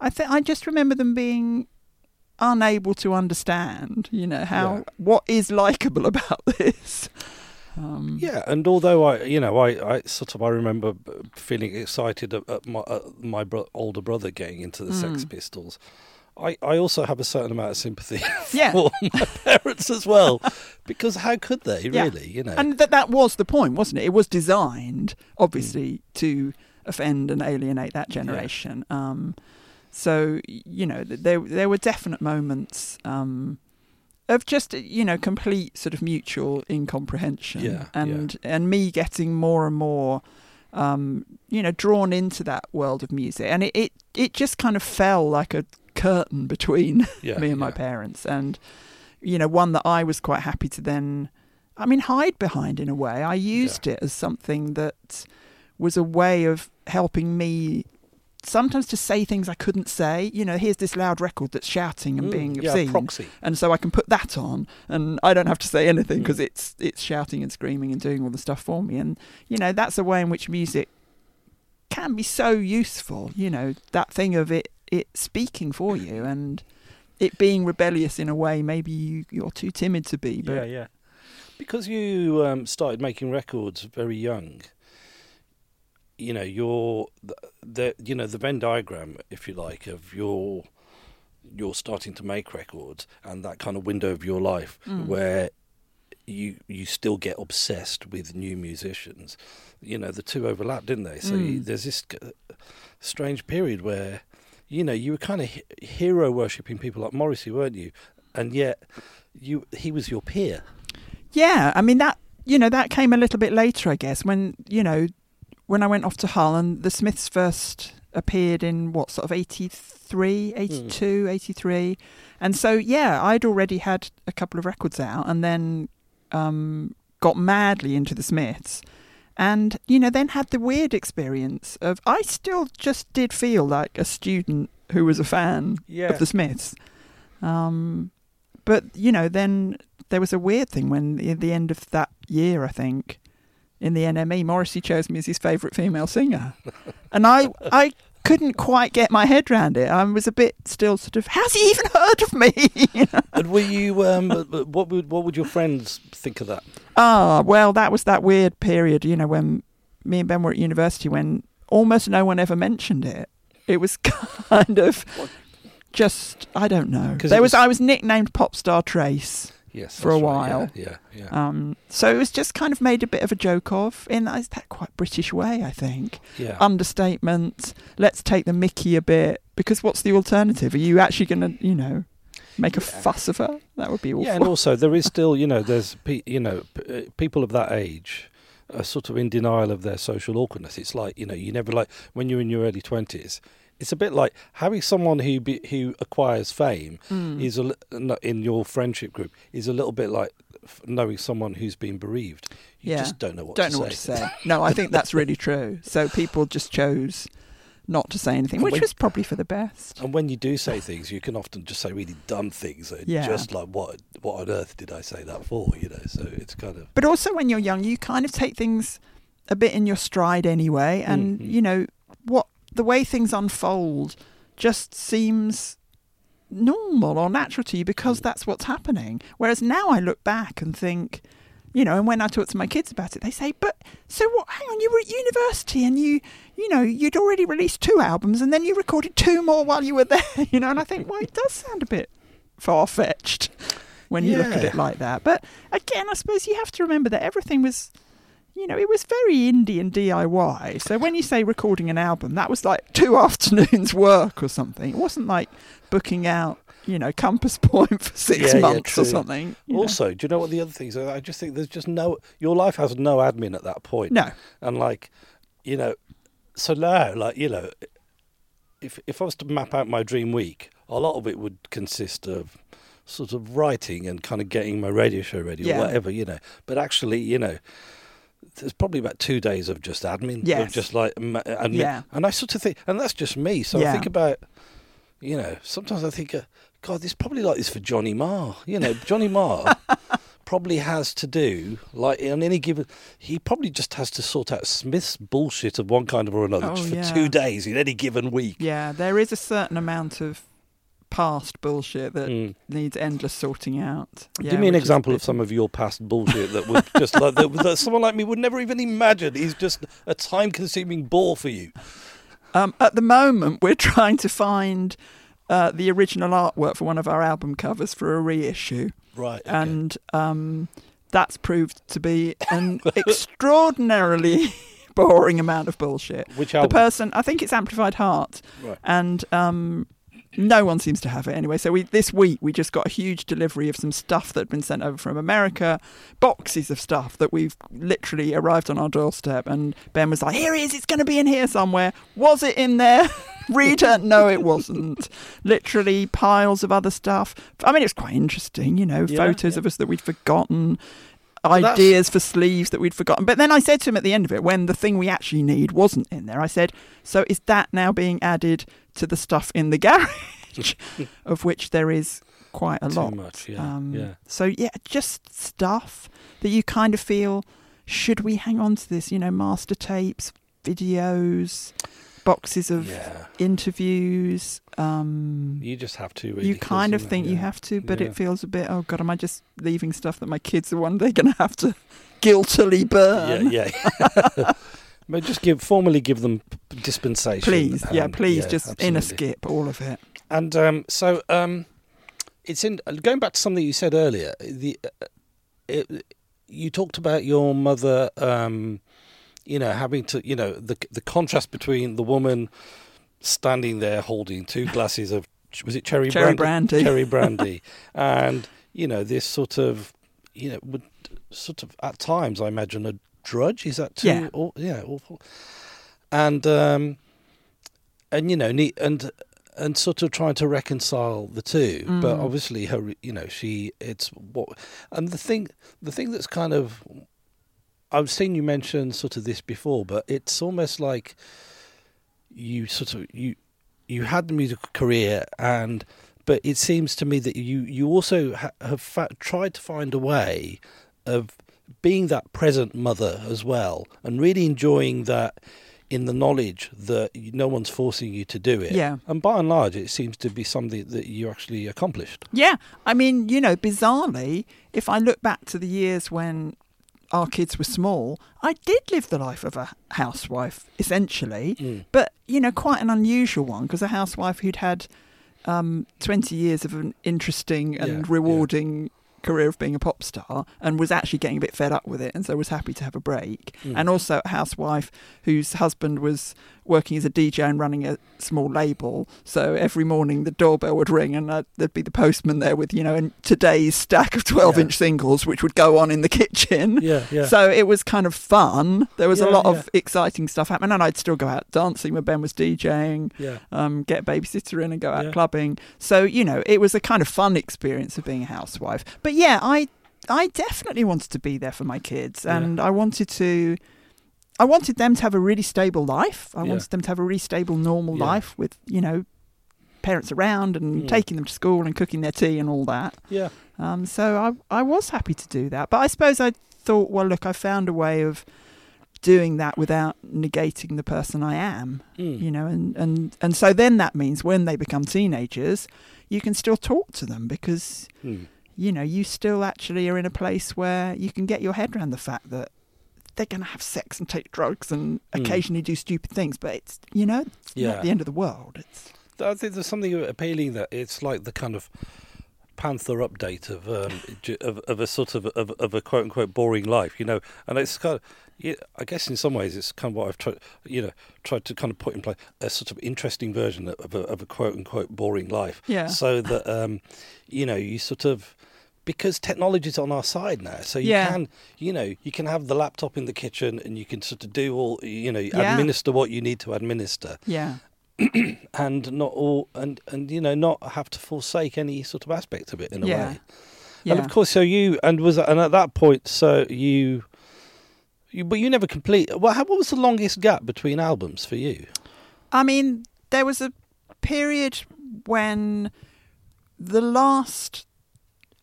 I th- I just remember them being unable to understand, you know, how Yeah. what is likable about this. Um, Yeah, and although I, you know, I, I sort of I remember feeling excited at, my at my bro- older brother getting into the Sex Mm. Pistols. I, I also have a certain amount of sympathy Yeah. for my parents as well, because how could they Yeah. really? You know, And that that was the point, wasn't it? It was designed, Mm. obviously, to offend and alienate that generation. Um, so you know, there there were definite moments um, of just you know complete sort of mutual incomprehension, Yeah, and and me getting more and more. Um, you know, drawn into that world of music, and it, it it just kind of fell like a curtain between Yeah, me and my parents, and you know, one that I was quite happy to then, I mean, hide behind in a way. I used it as something that was a way of helping me. Sometimes to say things I couldn't say. You know, here's this loud record that's shouting and Mm, being yeah, obscene proxy. and so I can put that on, and I don't have to say anything Mm. because it's it's shouting and screaming and doing all the stuff for me. And you know that's a way in which music can be so useful. You know that thing of it it speaking for you and it being rebellious in a way maybe you, you're too timid to be. But Yeah, yeah. Because you um, started making records very young. You know, your the, the you know the Venn diagram, if you like, of your you're starting to make records and that kind of window of your life Mm. where you you still get obsessed with new musicians. You know, the two overlap, didn't they? So you, Mm. there's this strange period where you know you were kind of hero worshipping people like Morrissey, weren't you? And yet you he was your peer. Yeah, I mean that you know that came a little bit later, I guess, when you know when I went off to Hull and the Smiths first appeared in what sort of 83, 82, 83. And so yeah, I'd already had a couple of records out and then um, got madly into the Smiths. And you know, then had the weird experience of I still just did feel like a student who was a fan Yeah. of the Smiths. Um, but you know, then there was a weird thing when at the end of that year, I think, in the NME, Morrissey chose me as his favourite female singer, and I I couldn't quite get my head round it. I was a bit still sort of, has he even heard of me? You know? And were you? Um, what would what would your friends think of that? Ah, well, that was that weird period, you know, when me and Ben were at university when almost no one ever mentioned it. It was kind of just I don't know. There was, was- I was nicknamed Popstar Trace. Yes, For a that's right. while. Yeah, yeah. yeah. Um, so it was just kind of made a bit of a joke of in that, that quite British way, I think. yeah. Understatement. Let's take the Mickey a bit because what's the alternative? Are you actually going to, you know, make a fuss of her? That would be awful. Yeah, and also there is still, you know, there's pe- you know p- uh, people of that age are sort of in denial of their social awkwardness. It's like you know you never like when you're in your early twenties. It's a bit like having someone who be, who acquires fame Mm. is a, in your friendship group is a little bit like knowing someone who's been bereaved. You Yeah. just don't know what don't to know say. what to say. No, I think that's really true. So people just chose not to say anything, And which when- was probably for the best. And when you do say things, you can often just say really dumb things. Yeah. Just like what what on earth did I say that for? You know. So it's kind of But also when you're young, you kind of take things a bit in your stride anyway, and Mhm. you know what the way things unfold just seems normal or natural to you because that's what's happening. Whereas now I look back and think, you know, and when I talk to my kids about it, they say, "But so what? Hang on, you were at university and you, you know, you'd already released two albums and then you recorded two more while you were there." You know, and I think, well, it does sound a bit far fetched when you look at it like that. But again, I suppose you have to remember that everything was. You know, it was very indie and DIY. So when you say recording an album, that was like two afternoons' work or something. It wasn't like booking out, you know, Compass Point for six Yeah, yeah, months or something. you know. Also, do you know what the other things are? I just think there's just no. Your life has no admin at that point. no, And like, you know, so now, like, you know, if if I was to map out my dream week, a lot of it would consist of sort of writing and kind of getting my radio show ready Yeah. or whatever, you know. But actually, you know, there's probably about two days of just admin, of just like, and Yeah. and I sort of think, and that's just me. So I think about, you know, sometimes I think, uh, God, this probably like this for Johnny Marr. You know, Johnny Marr probably has to do like on any given. He probably just has to sort out Smith's bullshit of one kind or another Oh, for yeah. two days in any given week. yeah, there is a certain amount of past bullshit that Mm. needs endless sorting out. Yeah, Give me an example of some of your past bullshit that would just like that, that someone like me would never even imagine is just a time-consuming bore for you. Um, at the moment, we're trying to find uh, the original artwork for one of our album covers for a reissue, Right. Okay. and um, that's proved to be an extraordinarily boring amount of bullshit. Which album? The person, I think it's Amplified Heart, right. and um, no one seems to have it anyway. So we this week we just got a huge delivery of some stuff that had been sent over from America, boxes of stuff that we've literally arrived on our doorstep. And Ben was like, "Here it is. It's going to be in here somewhere." Was it in there? Reader, no, it wasn't. Literally piles of other stuff. I mean, it was quite interesting, you know, Yeah, photos yeah. of us that we'd forgotten, ideas for sleeves that we'd forgotten. But then I said to him at the end of it, when the thing we actually need wasn't in there, I said, So is that now being added to the stuff in the garage? of which there is quite a Too lot. much, yeah, Um, yeah. So yeah, just stuff that you kind of feel. Should we hang on to this? You know, master tapes, videos, boxes of yeah. interviews. Um, You just have to. Really, you kind of think you have to, but Yeah. it feels a bit. Oh God, am I just leaving stuff that my kids are one day going to have to guiltily burn? Yeah, yeah. but just give formally give them dispensation. Please, yeah, um, please, yeah, just in a skip, all of it. And um, so um, it's in going back to something you said earlier. The uh, it, you talked about your mother, um, you know, having to, you know, the the contrast between the woman standing there holding two glasses of was it cherry, Cherry brandy, brandy. cherry brandy, and you know this sort of, you know, would sort of at times I imagine a drudge. Is that too? Yeah. Aw- yeah, awful. And um, and you know, and and sort of trying to reconcile the two. But Mm. obviously, her, you know, she it's what, and the thing, the thing that's kind of, I've seen you mention sort of this before, but it's almost like you sort of you you had the musical career and. But it seems to me that you, you also ha- have fa- tried to find a way of being that present mother as well, and really enjoying that in the knowledge that no one's forcing you to do it. Yeah. And by and large, it seems to be something that you actually accomplished. Yeah, I mean, you know, bizarrely, if I look back to the years when our kids were small, I did live the life of a housewife, essentially, Mm. but, you know, quite an unusual one because a housewife who'd had um, 20 years of an interesting Yeah, yeah. and rewarding career of being a pop star and was actually getting a bit fed up with it and so was happy to have a break. Mm. And also a housewife whose husband was working as a DJ and running a small label. So every morning the doorbell would ring and uh, there'd be the postman there with, you know, and today's stack of 12 Yeah. inch singles, which would go on in the kitchen. Yeah, yeah. So it was kind of fun. There was a lot yeah. of exciting stuff happening, and I'd still go out dancing when Ben was DJing, yeah. um, get a babysitter in, and go out Yeah. clubbing. So you know, it was a kind of fun experience of being a housewife. But yeah, I I definitely wanted to be there for my kids, Yeah. and I wanted to. I wanted them to have a really stable life. I Yeah. wanted them to have a really stable, normal Yeah. life with, you know, parents around and Mm. taking them to school and cooking their tea and all that. Yeah. Um, so I, I was happy to do that. But I suppose I thought, well, look, I found a way of doing that without negating the person I am, Mm. you know, and, and, and so then that means when they become teenagers, you can still talk to them because, Mm. you know, you still actually are in a place where you can get your head around the fact that they're going to have sex and take drugs and Mm. occasionally do stupid things, but it's, you know, it's Yeah. not the end of the world. It's, I think there's something appealing that it's like the kind of Panther update of um, of, of a sort of, of of a quote unquote boring life, you know. And it's kind of, yeah, I guess in some ways it's kind of what I've tried, you know, tried to kind of put in place a sort of interesting version of a, of a quote unquote boring life, yeah. so that um, you know you sort of because technology's on our side now, so you Yeah. can you know you can have the laptop in the kitchen and you can sort of do all you know Yeah. administer what you need to administer yeah. and not all and and you know not have to forsake any sort of aspect of it in a Yeah. way. Yeah. And of course, so you and was and at that point, so you, you but you never complete. Well, how, what was the longest gap between albums for you? I mean, there was a period when the last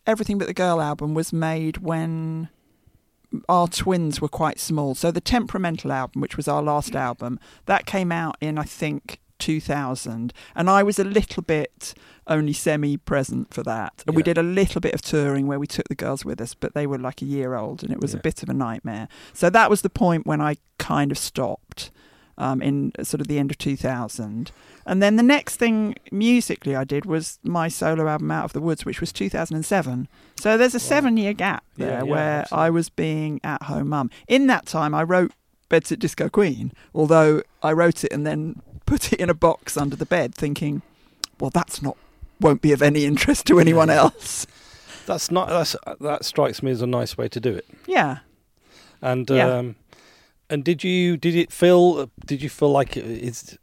Everything But the Girl album was made when our twins were quite small. So the Temperamental album, which was our last mm. album, that came out in, I think, 2000. And I was a little bit only semi present for that. And we did a little bit of touring where we took the girls with us, but they were like a year old and it was Yeah. a bit of a nightmare. So that was the point when I kind of stopped um, in sort of the end of 2000. And then the next thing musically I did was my solo album Out of the Woods, which was 2007. So there's a Wow. seven year gap there yeah, where absolutely. I was being at home mum. In that time, I wrote Bedsit Disco Queen, although I wrote it and then put it in a box under the bed, thinking, well, that's not won't be of any interest to anyone Yeah. else. That's not that's that strikes me as a nice way to do it. Yeah. And Yeah. um, and did you did it feel did you feel like it is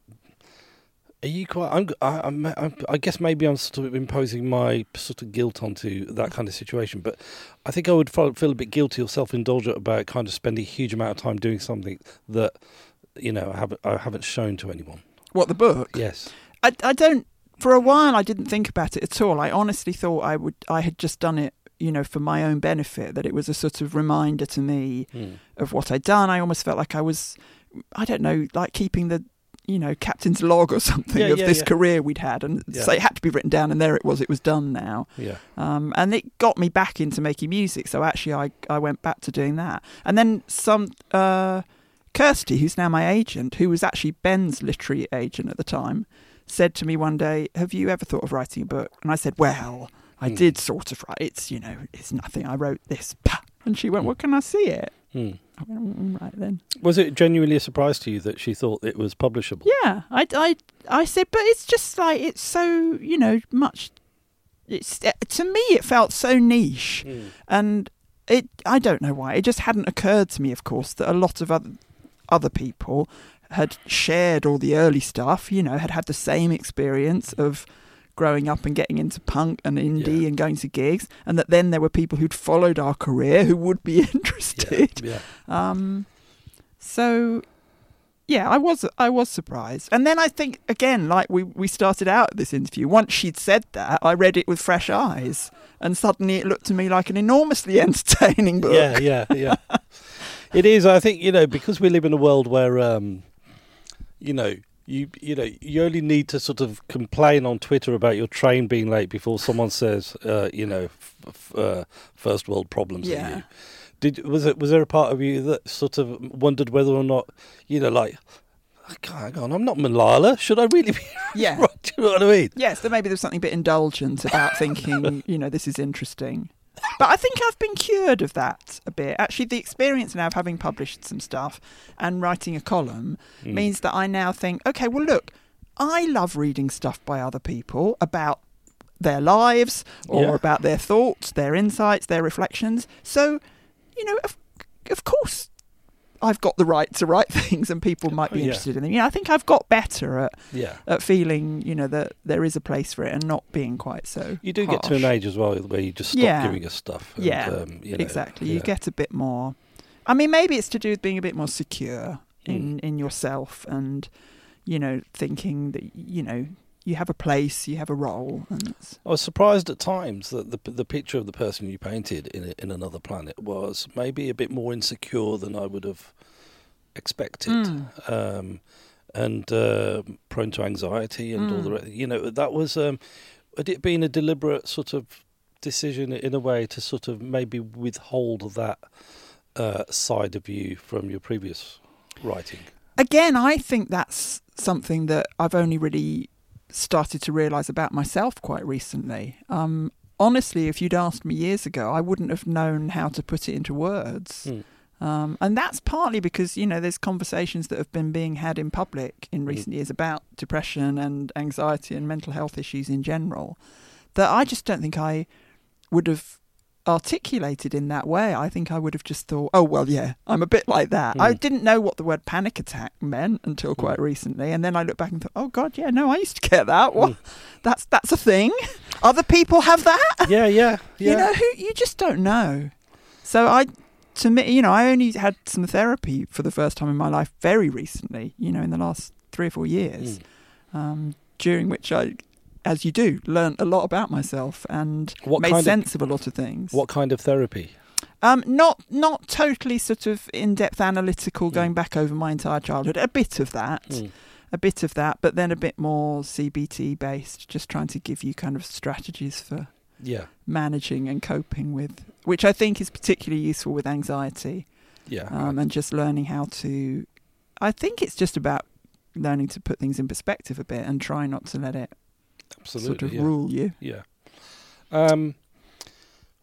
Are you quite? I'm, I, I'm, I'm, I guess maybe I'm sort of imposing my sort of guilt onto that kind of situation, but I think I would feel, feel a bit guilty or self-indulgent about kind of spending a huge amount of time doing something that you know I haven't I haven't shown to anyone. What the book? Yes. I, I don't. For a while, I didn't think about it at all. I honestly thought I would. I had just done it, you know, for my own benefit. That it was a sort of reminder to me Hmm. of what I'd done. I almost felt like I was, I don't know, like keeping the, you know, captain's log or something Yeah, of yeah, this yeah. career we'd had, and so it had to be written down. And there it was. It was done now. Yeah. Um, and it got me back into making music. So actually, I, I went back to doing that. And then some uh, Kirsty, who's now my agent, who was actually Ben's literary agent at the time, said to me one day, "Have you ever thought of writing a book?" And I said, "Well, I Hmm. did sort of write. It's you know, it's nothing. I wrote this." And she went, "Well, can I see it?" Hmm. I went, "Mm, "Right then." Was it genuinely a surprise to you that she thought it was publishable? Yeah, I, I, I said, but it's just like it's so you know much. It's to me, it felt so niche. Hmm. and it i don't know why it just hadn't occurred to me of course that a lot of other other people had shared all the early stuff you know had had the same experience of growing up and getting into punk and indie Yeah. and going to gigs and that then there were people who'd followed our career who would be Yeah. interested yeah. um so yeah i was i was surprised and then i think again like we we started out this interview once she'd said that i read it with fresh eyes and suddenly it looked to me like an enormously entertaining book Yeah, yeah, yeah. it is. I think you know because we live in a world where, um, you know, you you know you only need to sort of complain on Twitter about your train being late before someone says, uh, you know, f- f- uh, first world problems. Yeah. you. Did was it was there a part of you that sort of wondered whether or not you know like. Hang on, I'm not Malala. Should I really be yeah right? Do you know what I mean? yes there maybe there's something a bit indulgent about thinking you know this is interesting but I think I've been cured of that a bit. Actually, the experience now of having published some stuff and writing a column Mm. means that I now think, okay, well, look, I love reading stuff by other people about their lives or Yeah. about their thoughts, their insights, their reflections. So, you know, of, of course, I've got the right to write things and people might be Yeah. interested in them. You know, I think I've got better at, Yeah. at feeling, you know, that there is a place for it and not being quite so. You do get to an age as well where you just stop Yeah. giving us stuff. and, Yeah, um, you know, exactly. You get a bit more. I mean, maybe it's to do with being a bit more secure Mm. in in yourself, and you know, thinking that you know you have a place, you have a role, I was surprised at times that the the picture of the person you painted in in another planet was maybe a bit more insecure than I would have expected, Mm. um, and uh, prone to anxiety and all the Mm. re- you know that was um, had it been a deliberate sort of decision in a way to sort of maybe withhold that uh, side of you from your previous writing. again, I think that's something that I've only really started to realise about myself quite recently. Um, honestly, if you'd asked me years ago, I wouldn't have known how to put it into words. Mm. Um, and that's partly because, you know, there's conversations that have been being had in public in recent years about depression and anxiety and mental health issues in general that I just don't think I would have articulated in that way. I think I would have just thought, oh, well, yeah, I'm a bit like that. I Mm. didn't know what the word panic attack meant until quite recently. And then I looked back and thought, oh, God, yeah, no, I used to get that. What? Mm. That's, that's a thing. Other people have that yeah, yeah, yeah. you know who you just don't know so i to me you know i only had some therapy for the first time in my life very recently you know in the last three or four years Mm. um, during which i as you do learned a lot about myself and What made kind of- sense of, a lot of things What kind of therapy? um not not totally sort of in-depth analytical Mm. going back over my entire childhood a bit of that Mm. a bit of that but then a bit more cbt based just trying to give you kind of strategies for Yeah, managing and coping with, which I think is particularly useful with anxiety, yeah. um, and just learning how to. I think it's just about learning to put things in perspective a bit and try not to let it Absolutely. sort of yeah. rule you. Yeah. Um,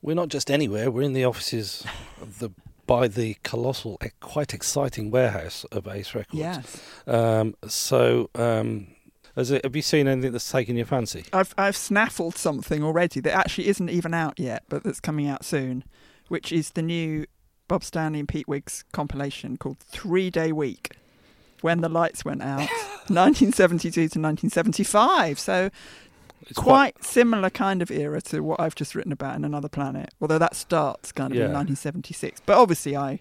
we're not just anywhere. We're in the offices of the by the colossal, quite exciting warehouse of Ace Records. Yes, Um, so, um, has it, have you seen anything that's taken your fancy? I've I've snaffled something already that actually isn't even out yet, but that's coming out soon, which is the new Bob Stanley and Pete Wiggs compilation called Three Day Week. When the lights went out, 1972 to 1975. So It's quite, similar kind of era to what I've just written about in Another Planet. Although that starts kind of in 1976. But obviously, I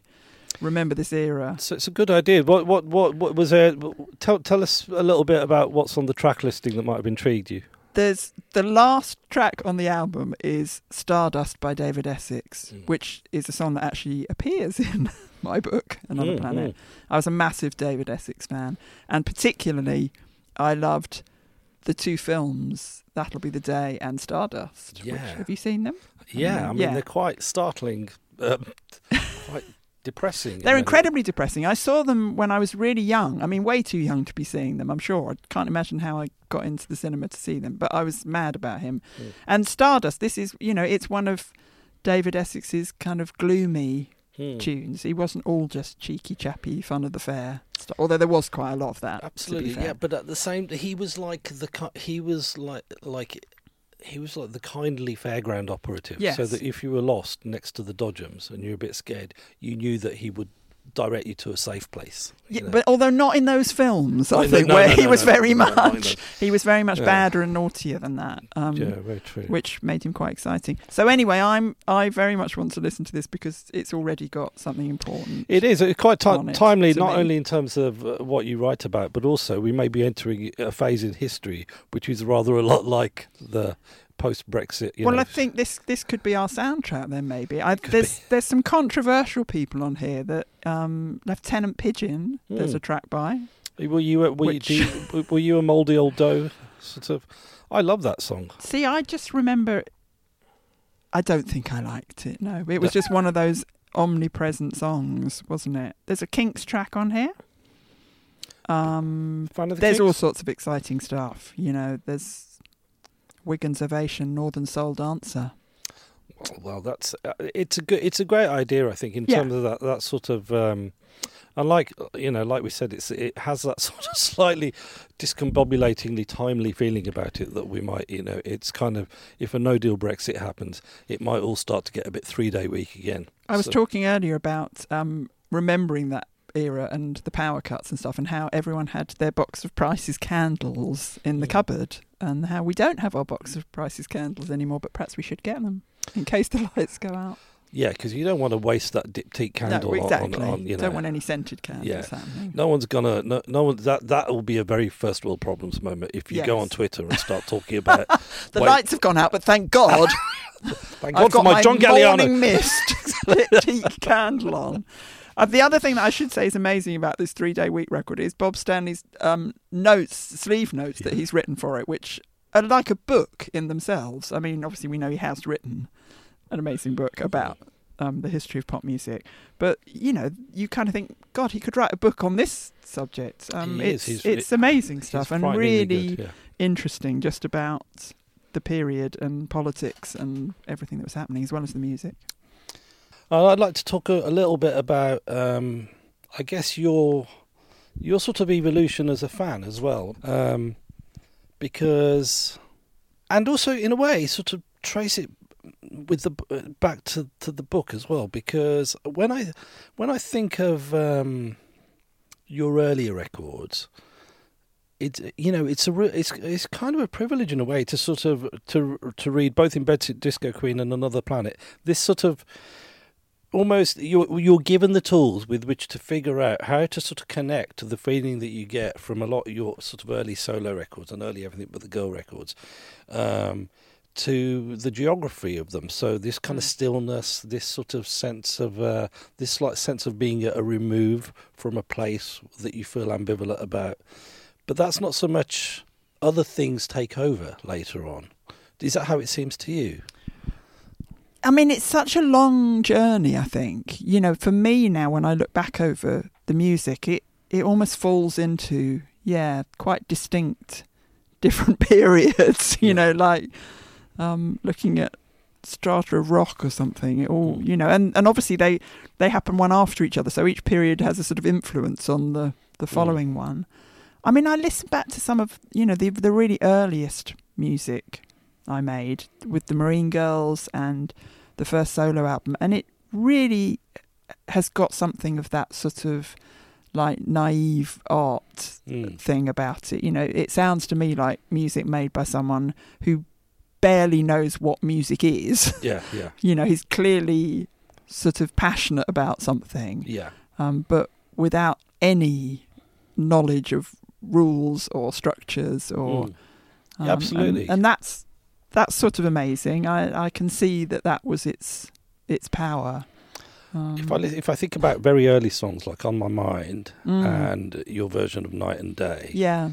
remember this era. So it's a good idea. What what what, what was there? Tell tell us a little bit about what's on the track listing that might have intrigued you. There's the last track on the album is Stardust by David Essex, Mm. which is a song that actually appears in my book, Another Mm, Planet. mm. I was a massive David Essex fan, and particularly I loved the two films That'll Be the Day and Stardust. Which, Yeah. have you seen them? Yeah, I mean Yeah. they're quite startling, um, quite depressing. They're incredibly depressing. I saw them when I was really young. I mean, way too young to be seeing them, I'm sure. I can't imagine how I got into the cinema to see them, but I was mad about him. Mm. And Stardust, this is, you know, it's one of David Essex's kind of gloomy Hmm. tunes. He wasn't all just cheeky, chappy, fun of the fair stuff, although there was quite a lot of that. Absolutely, yeah. But at the same, he was like the he was like like he was like the kindly fairground operative. So that if you were lost next to the Dodgems and you were a bit scared, you knew that he would direct you to a safe place. Yeah, know. but although not in those films, I no, think no, where no, he was very much, he was very much Yeah. badder and naughtier than that. Um, yeah, very true. which made him quite exciting. So anyway, I'm I very much want to listen to this because it's already got something important. It is it's quite it timely, not me. only in terms of uh, what you write about, but also we may be entering a phase in history which is rather a lot like the post-Brexit. Well, know, I think this this could be our soundtrack then. Maybe I, there's there's some controversial people on here that um, Lieutenant Pigeon. There's Hmm. a track by. Were you uh, were, you, Which- you, were you a mouldy old dough? Sort of. I love that song. See, I just remember. I don't think I liked it. No, it was just one of those omnipresent songs, wasn't it? There's a Kinks track on here. Um, the there's all sorts of exciting stuff. You know, there's Wigan's Ovation, Northern Soul Dancer. Well, that's uh, it's a good it's a great idea. I think in Yeah. terms of that that sort of. Um, and like you know, like we said, it's it has that sort of slightly discombobulatingly timely feeling about it that we might, you know, it's kind of if a no deal Brexit happens, it might all start to get a bit three day week again. I was So- talking earlier about um, remembering that era and the power cuts and stuff, and how everyone had their box of Prices candles in the Mm. cupboard, and how we don't have our box of Prices candles anymore, but perhaps we should get them in case the lights go out. Yeah, because you don't want to waste that diptyque candle no, exactly. on, on, you know. Don't want any scented candles Yeah. happening. no one's gonna no, no one that that will be a very first world problems moment if you go on Twitter and start talking about The Wait. lights have gone out, but thank God thank I've God got for my, John Galliano. mist lit candle on. Uh, the other thing that I should say is amazing about this three day week record is Bob Stanley's um, notes, sleeve notes that he's written for it, which are like a book in themselves. I mean, obviously, we know he has written an amazing book about um, the history of pop music, but you know, you kind of think, God, he could write a book on this subject. Um, He is. it's He's- it's amazing He's stuff and really good, yeah. interesting, just about the period and politics and everything that was happening, as well as the music. Uh, I'd like to talk a, a little bit about, um, I guess your your sort of evolution as a fan as well, um, because, and also in a way, sort of trace it with the back to, to the book as well, because when I when I think of um, your earlier records. It's you know it's a it's it's kind of a privilege in a way to sort of to to read both in Bed Disco Queen and Another Planet this sort of almost you're you're given the tools with which to figure out how to sort of connect to the feeling that you get from a lot of your sort of early solo records and early everything but the girl records um, to the geography of them. So this kind of stillness, this sort of sense of uh, this slight sense of being at a remove from a place that you feel ambivalent about. But that's not so much other things take over later on. Is that how it seems to you? I mean, it's such a long journey, I think. You know, for me now, when I look back over the music, it, it almost falls into, yeah, quite distinct different periods, you Yeah. know, like um, looking at strata of rock or something. It all, Mm. you know, and, and obviously they, they happen one after each other. So each period has a sort of influence on the, the following one. I mean, I listen back to some of, you know, the, the really earliest music I made with the Marine Girls and the first solo album, and it really has got something of that sort of like naive art Mm. thing about it. You know, it sounds to me like music made by someone who barely knows what music is. Yeah, yeah, you know, he's clearly sort of passionate about something, yeah. um, but without any knowledge of rules or structures or Mm. um, absolutely. and, and that's that's sort of amazing. I I can see that that was its its power. Um, If I if I think about very early songs like "On My Mind" mm, and your version of "Night and Day," yeah,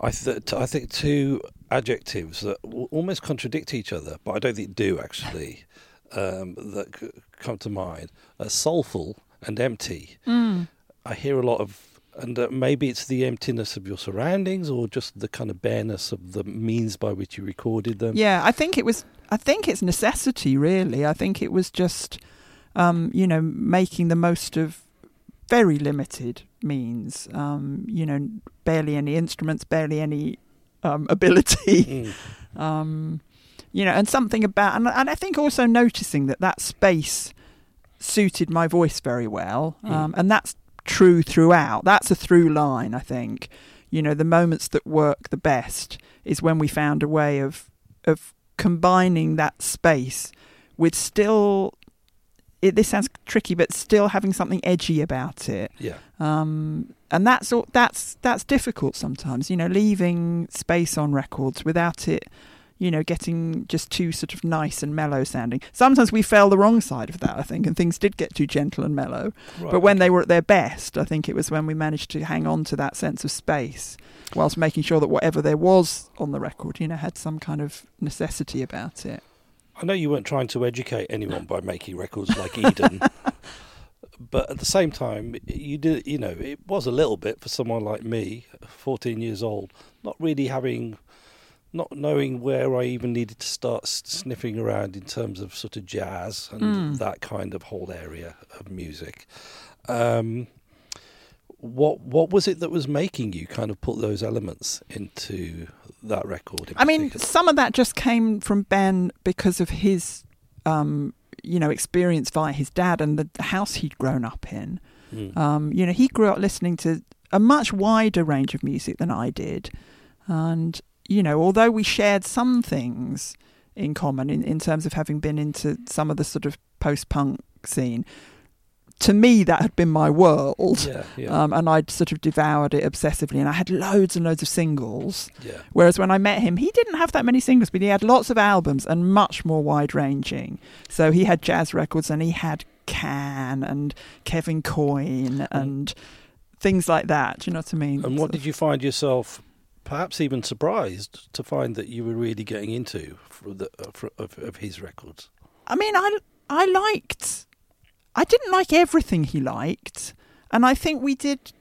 I th- I think two adjectives that w- almost contradict each other, but I don't think do actually. Um, that c- come to mind are soulful and empty. mm, I hear a lot of, and uh, maybe it's the emptiness of your surroundings, or just the kind of bareness of the means by which you recorded them. yeah. I think it was. I think it's necessity, really. I think it was just, um, you know, making the most of very limited means. Um, you know, barely any instruments, barely any um, ability. Mm. um, you know, and something about, and, and I think also noticing that that space suited my voice very well, Mm. um, and that's true throughout. That's a through line, I think. You know, the moments that work the best is when we found a way of of combining that space with still. It, this sounds tricky, but still having something edgy about it Yeah, um, and that's all, that's that's difficult sometimes. You know, leaving space on records without it, you know, getting just too sort of nice and mellow sounding. Sometimes we fell the wrong side of that, I think, and things did get too gentle and mellow. right. But when they were at their best, I think it was when we managed to hang on to that sense of space, whilst making sure that whatever there was on the record, you know, had some kind of necessity about it. I know you weren't trying to educate anyone by making records like Eden, but at the same time, you did. You know, it was a little bit for someone like me, 14 years old, not really having, not knowing where I even needed to start sniffing around in terms of sort of jazz and Mm. that kind of whole area of music. Um, what what was it that was making you kind of put those elements into that record? I mean, some of that just came from Ben because of his, um, you know, experience via his dad and the house he'd grown up in. Mm. Um, you know, he grew up listening to a much wider range of music than I did, and you know, although we shared some things in common in, in terms of having been into some of the sort of post-punk scene, to me that had been my world. yeah, yeah, Um, and I'd sort of devoured it obsessively, and I had loads and loads of singles. yeah. Whereas when I met him, he didn't have that many singles, but he had lots of albums and much more wide ranging. So he had jazz records and he had Can and Kevin Coyne and things like that. Do you know what I mean? And what did you find yourself, perhaps even surprised to find that you were really getting into the, uh, for, of, of his records? I mean, I I liked. I didn't like everything he liked, and I think we did.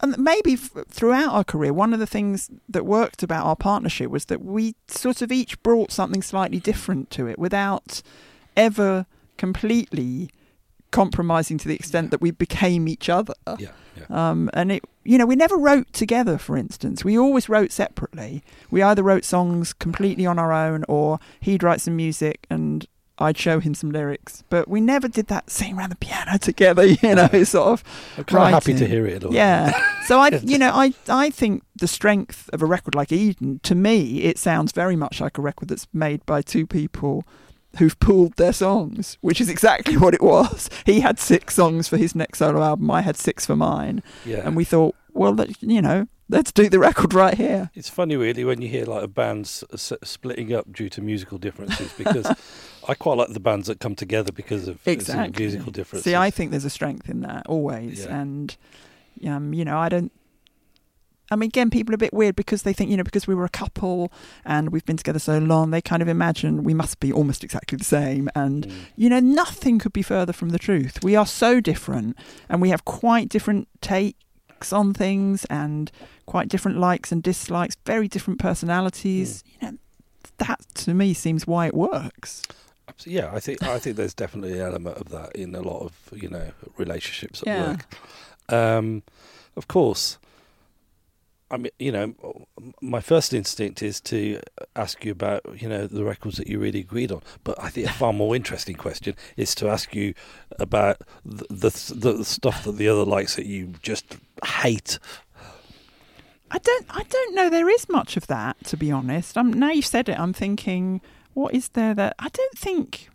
And maybe throughout our career, one of the things that worked about our partnership was that we sort of each brought something slightly different to it, without ever completely compromising to the extent that we became each other. Yeah, yeah. Um, and it, you know, we never wrote together. For instance, we always wrote separately. We either wrote songs completely on our own, or he'd write some music and I'd show him some lyrics. But we never did that sitting around the piano together. You know, sort of. I'm kind of happy to hear it all. Yeah. So I, you know, I I think the strength of a record like Eden, to me, it sounds very much like a record that's made by two people who've pooled their songs, which is exactly what it was. He had six songs for his next solo album. I had six for mine, yeah. and we thought, well, that, you know, let's do the record right here. It's funny, really, when you hear like a band s- s- splitting up due to musical differences. Because I quite like the bands that come together because of of Exactly. musical differences. See, I think there's a strength in that always, Yeah. and um, you know, I don't. I mean, again, people are a bit weird because they think, you know, because we were a couple and we've been together so long, they kind of imagine we must be almost exactly the same. And, Mm. you know, nothing could be further from the truth. We are so different and we have quite different takes on things and quite different likes and dislikes, very different personalities. You know, that to me seems why it works. Yeah, I think I think there's definitely an element of that in a lot of you know relationships at Yeah. work. Um, of course, I mean, you know, my first instinct is to ask you about, you know, the records that you really agreed on. But I think a far more interesting question is to ask you about the the, the stuff that the other likes that you just hate. I don't. I don't know. There is much of that, to be honest. I'm, now you've said it, I'm thinking, what is there that I don't think.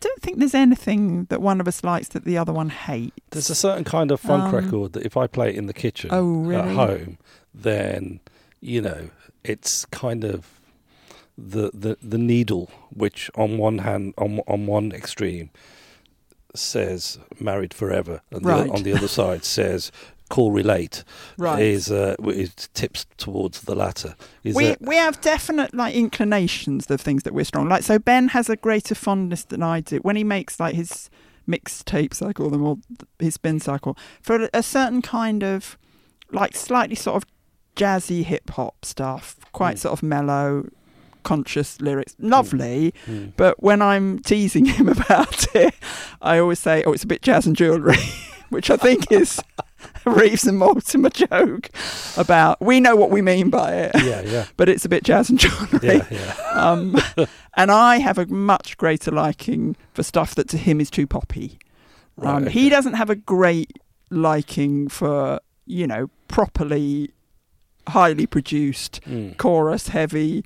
Don't think there's anything that one of us likes that the other one hates. There's a certain kind of funk Um, record that if I play it in the kitchen Oh, really? at home, then you know it's kind of the the the needle, which on one hand on on one extreme says married forever, and Right. the, on the other side says call relate. Right. Is uh, it tips towards the latter. Is we we have definite like inclinations of things that we're strong. Like so, Ben has a greater fondness than I do when he makes like his mixtapes. I call them or his spin cycle for a certain kind of like slightly sort of jazzy hip hop stuff, quite Mm. sort of mellow, conscious lyrics. Lovely, Mm. but when I'm teasing him about it, I always say, "Oh, it's a bit jazz and jewellery," which I think is a Reeves and Mortimer joke about. We know what we mean by it yeah, yeah, but it's a bit jazz and jewellery. yeah, yeah. Um, and I have a much greater liking for stuff that to him is too poppy. Um, Right, He doesn't have a great liking for, you know, properly highly produced, Mm. chorus heavy,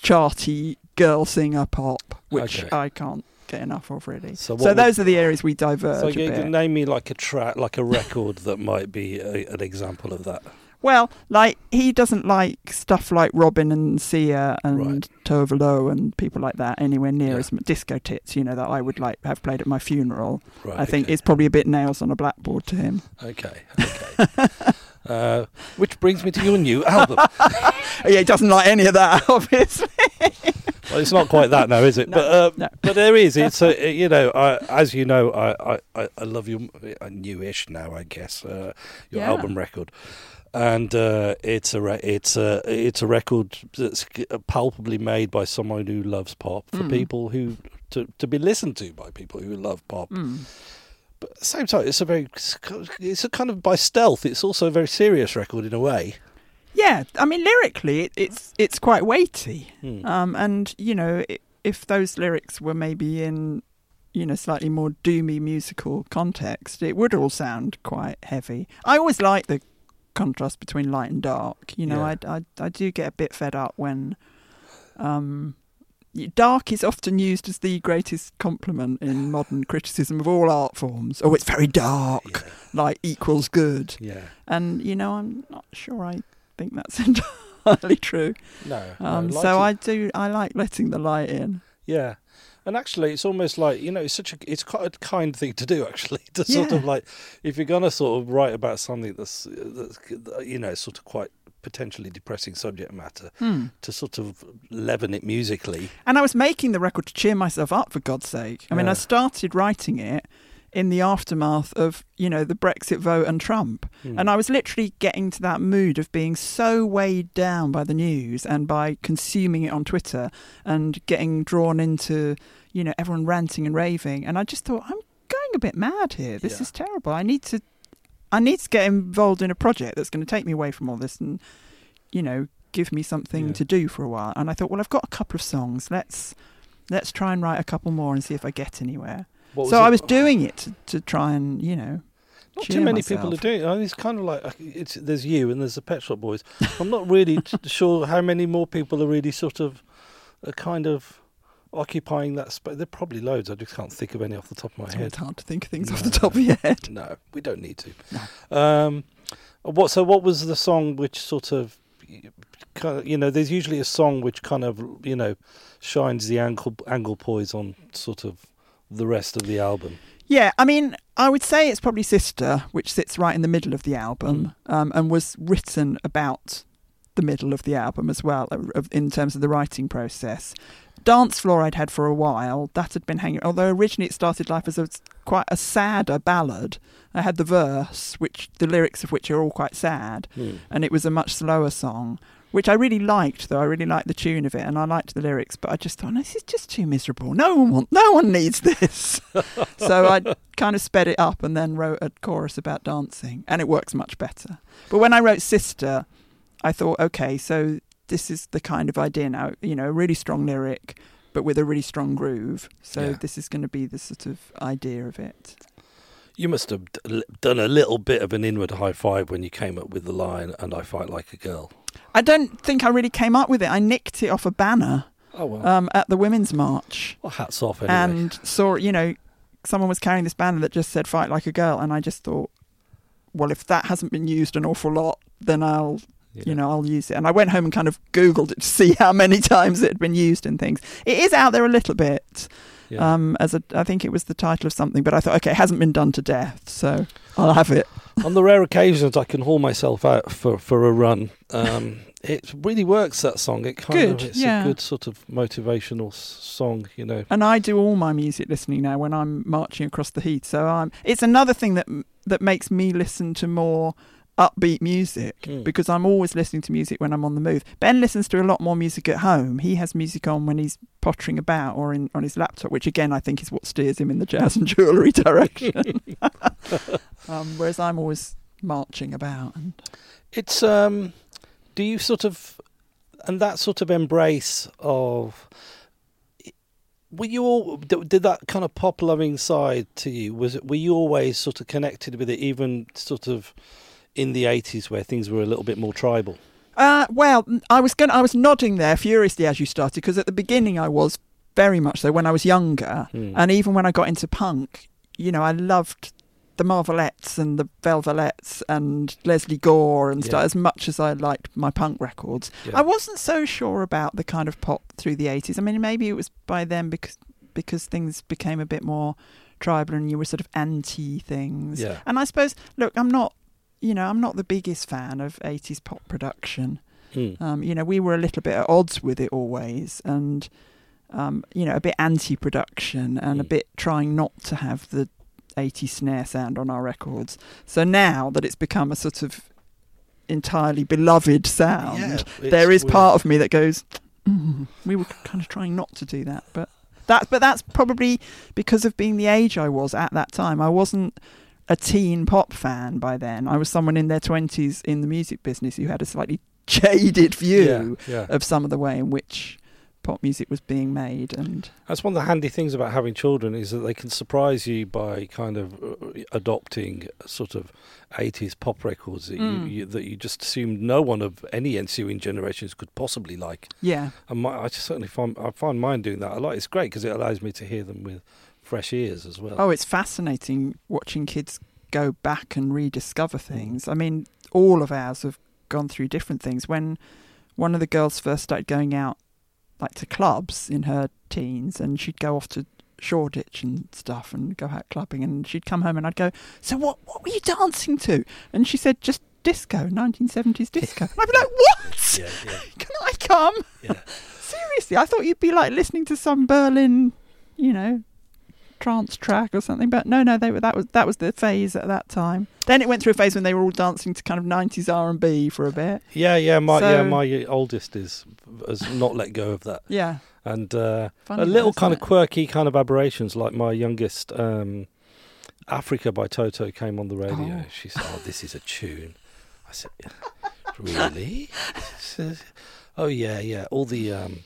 charty girl singer pop, which Okay. I can't get enough of really. So So, what would- those are the areas we diverge So you can name me like a track, like a record that might be a, an example of that. Well, like he doesn't like stuff like Robyn and Sia and Right. Tove Lo and people like that anywhere near Yeah. as disco tits, you know, that I would like have played at my funeral. Right. I think okay. it's probably a bit nails on a blackboard to him. Okay, okay. uh, which brings me to your new album. yeah, he doesn't like any of that, obviously. Well, it's not quite that now, is it? No, but uh, no. but there is. It's a, you know, I, as you know, I, I, I- I love your uh, newish now, I guess, uh, your Yeah. album record, and uh, it's a re- it's a it's a record that's palpably made by someone who loves pop for Mm. people who to to be listened to by people who love pop. Mm. But at the same time, it's a very it's a kind of by stealth. It's also a very serious record in a way. Yeah, I mean, lyrically, it, it's it's quite weighty. Hmm. Um, and you know, if those lyrics were maybe in, you know, slightly more doomy musical context, it would all sound quite heavy. I always like the contrast between light and dark. You know, Yeah. I, I I do get a bit fed up when, um, dark is often used as the greatest compliment in modern criticism of all art forms. Oh, it's very dark, Yeah. like equals good. yeah. And you know, I'm not sure I think that's entirely true. No. Um, no, so I do. I like letting the light in. Yeah. And actually, it's almost like you know, it's such a it's quite a kind thing to do. Actually, to sort of like if you're gonna sort of write about something that's, that's you know sort of quite potentially depressing subject matter, to sort of leaven it musically. And I was making the record to cheer myself up, for God's sake. I mean, Yeah. I started writing it in the aftermath of you know the Brexit vote and Trump, Hmm. and I was literally getting to that mood of being so weighed down by the news and by consuming it on Twitter and getting drawn into you know everyone ranting and raving, and I just thought I'm going a bit mad here. This Yeah. is terrible. I need to, I need to get involved in a project that's going to take me away from all this and you know give me something Yeah. to do for a while. And I thought, well, I've got a couple of songs. Let's let's try and write a couple more and see if I get anywhere. So it? I was doing it to, to try and you know. Not too many people are myself. doing it. It's kind of like uh, it's, there's you and there's the Pet Shop Boys. I'm not really sure how many more people are really sort of a kind of occupying that space. There are probably loads. I just can't think of any off the top of my head. It's hard to think of things off the top of your head. No, we don't need to. No. Um, what? So, what was the song which sort of, kind of, you know, there's usually a song which kind of, you know, shines the angle angle poise on sort of the rest of the album. Yeah, I mean, I would say it's probably Sister, which sits right in the middle of the album, um, and was written about the middle of the album as well, in terms of the writing process. Dance Floor I'd had for a while. That had been hanging. Although originally it started life as a, quite a sadder ballad. I had the verse, which the lyrics of which are all quite sad, hmm. and it was a much slower song, which I really liked. Though I really liked the tune of it, and I liked the lyrics. But I just thought, no, this is just too miserable. No one want, no one needs this. so I kind of sped it up and then wrote a chorus about dancing, and it works much better. But when I wrote Sister, I thought, okay, so this is the kind of idea now. You know, a really strong lyric, but with a really strong groove. So Yeah. this is going to be the sort of idea of it. You must have done a little bit of an inward high five when you came up with the line, and I fight like a girl. I don't think I really came up with it. I nicked it off a banner Oh, well. um, at the Women's March. well hats off anyway. and saw you know someone was carrying this banner that just said fight like a girl and i just thought well if that hasn't been used an awful lot then i'll Yeah. you know i'll use it and i went home and kind of googled it to see how many times it had been used in things it is out there a little bit Yeah. um as a i think it was the title of something but i thought okay it hasn't been done to death so i'll have it On the rare occasions I can haul myself out for, for a run, um, it really works. That song, it kind Good, of it's yeah. a good sort of motivational song, you know. and I do all my music listening now when I'm marching across the heath. So I'm. It's another thing that that makes me listen to more upbeat music Mm. because I'm always listening to music when I'm on the move. Ben listens to a lot more music at home. He has music on when he's pottering about or in on his laptop, which again I think is what steers him in the jazz and jewellery direction. um, whereas I'm always marching about. And It's um, do you sort of, and that sort of embrace of, were you all did did that kind of pop loving side to you? Was it were you always sort of connected with it, even sort of in the eighties where things were a little bit more tribal? Uh, well, I was going. I was nodding there furiously as you started because at the beginning I was very much so when I was younger, Hmm. and even when I got into punk, you know, I loved the Marvelettes and the Velvelettes and Lesley Gore and stuff as much as I liked my punk records. Yeah. I wasn't so sure about the kind of pop through the eighties. I mean, maybe it was by then because because things became a bit more tribal and you were sort of anti things. Yeah. And I suppose, look, I'm not, you know, I'm not the biggest fan of 80s pop production. Hmm. Um, you know, we were a little bit at odds with it always, and um, you know, a bit anti-production and a Mm. bit trying not to have the 80s snare sound on our records. So now that it's become a sort of entirely beloved sound, Yeah, there is part of me that goes, mm, we were kind of trying not to do that, but that, but that's probably because of being the age I was at that time. I wasn't a teen pop fan by then. I was someone in their twenties in the music business who had a slightly jaded view Yeah, yeah. of some of the way in which pop music was being made, and That's one of the handy things about having children is that they can surprise you by kind of uh, adopting sort of 80s pop records that, Mm. you, you, that you just assumed no one of any ensuing generations could possibly like. yeah, And my, I just certainly find I find mine doing that a lot. It's great because it allows me to hear them with fresh ears as well. Oh, it's fascinating watching kids go back and rediscover mm. things. I mean, all of ours have gone through different things. When one of the girls first started going out, like to clubs in her teens, and she'd go off to Shoreditch and stuff and go out clubbing, and she'd come home and I'd go, "So what? What were you dancing to?" And she said, "Just disco, 1970s disco." And I'd be like, "What? yeah, yeah, Can I come?" yeah. Seriously, I thought you'd be like listening to some Berlin, you know, trance track or something. But no, no, they were that was that was the phase at that time. Then it went through a phase when they were all dancing to kind of nineties R and B for a bit. Yeah, yeah, my yeah, my oldest is has not let go of that, Yeah, and uh, funny a little kind of quirky kind of aberrations. Like my youngest, um, Africa by Toto came on the radio. Oh. She said, "Oh, this is a tune." I said, "Really?" "Oh yeah, yeah. All the um,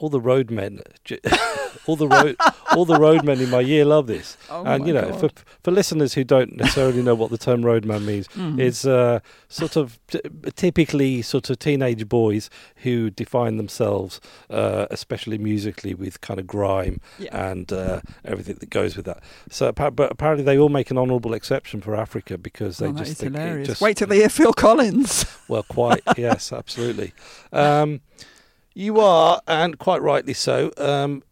all the roadmen, all the road, all the roadmen in my year love this." Oh and you know, God. for for listeners who don't necessarily know what the term roadman means, Mm. it's uh, sort of t- typically sort of teenage boys who define themselves, uh, especially musically, with kind of grime yeah. and uh, everything that goes with that. So, but apparently, they all make an honourable exception for Africa because they Oh, just think hilarious. just Wait till they hear Phil Collins. well, quite yes, absolutely. Um, you are, and quite rightly so, um,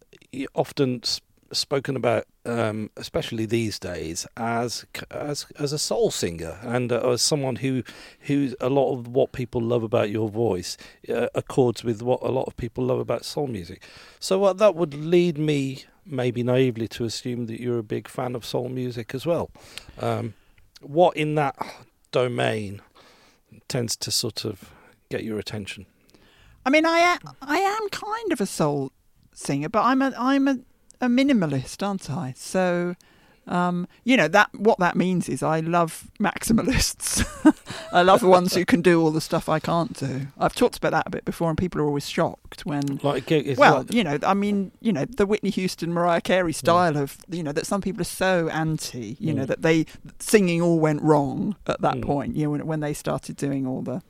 often s- spoken about, um, especially these days, as as as a soul singer and uh, as someone who who a lot of what people love about your voice uh, accords with what a lot of people love about soul music. So uh, that would lead me, maybe naively, to assume that you're a big fan of soul music as well. Um, what in that domain tends to sort of get your attention? I mean, I am, I am kind of a soul singer, but I'm a I'm a, a minimalist, aren't I? So Um, you know that what that means is I love maximalists. I love the ones who can do all the stuff I can't do. I've talked about that a bit before, and people are always shocked when. Like, Well, like- you know, I mean, you know, the Whitney Houston, Mariah Carey style of, you know, that some people are so anti, you know, Mm. that they singing all went wrong at that Mm. point. You know, when, when they started doing all the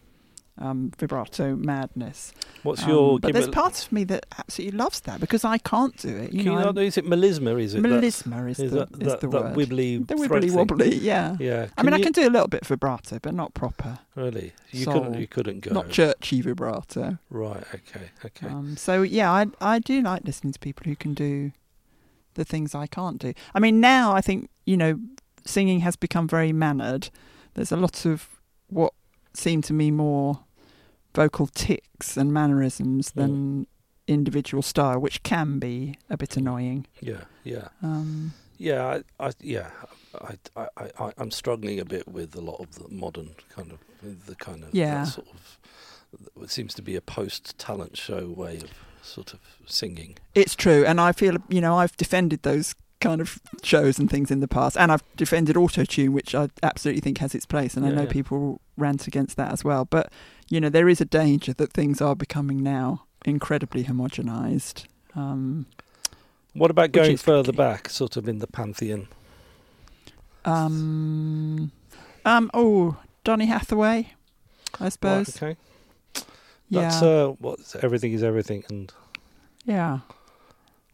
um, vibrato madness. what's Um, your? but there's part of me that absolutely loves that because I can't do it. You can know, you not, is it melisma? Is it melisma is, is the, that, is that, the that word. wibbly the wibbly wobbly, yeah. Yeah. I mean, Can I can do a little bit of vibrato, but not proper, Really, you soul, couldn't. You couldn't go. not churchy vibrato. Right. Okay. Okay. Um, so yeah, I I do like listening to people who can do the things I can't do. I mean, now I think you know, singing has become very mannered. There's a lot of what seem to me more vocal ticks and mannerisms than individual style, which can be a bit annoying. yeah. Yeah. Um, Yeah. I. I yeah. I, I, I, I'm struggling a bit with a lot of the modern kind of the kind of Yeah. sort of. It seems to be a post-talent show way of sort of singing. It's true, and I feel you know I've defended those kind of shows and things in the past, and I've defended autotune, which I absolutely think has its place, and I know yeah. people rant against that as well. But you know there is a danger that things are becoming now incredibly homogenized. Um, What about going further tricky. back, sort of in the pantheon? um, um, oh, Donny Hathaway, I suppose. Right, okay. yeah, That's uh, what everything is everything, and yeah,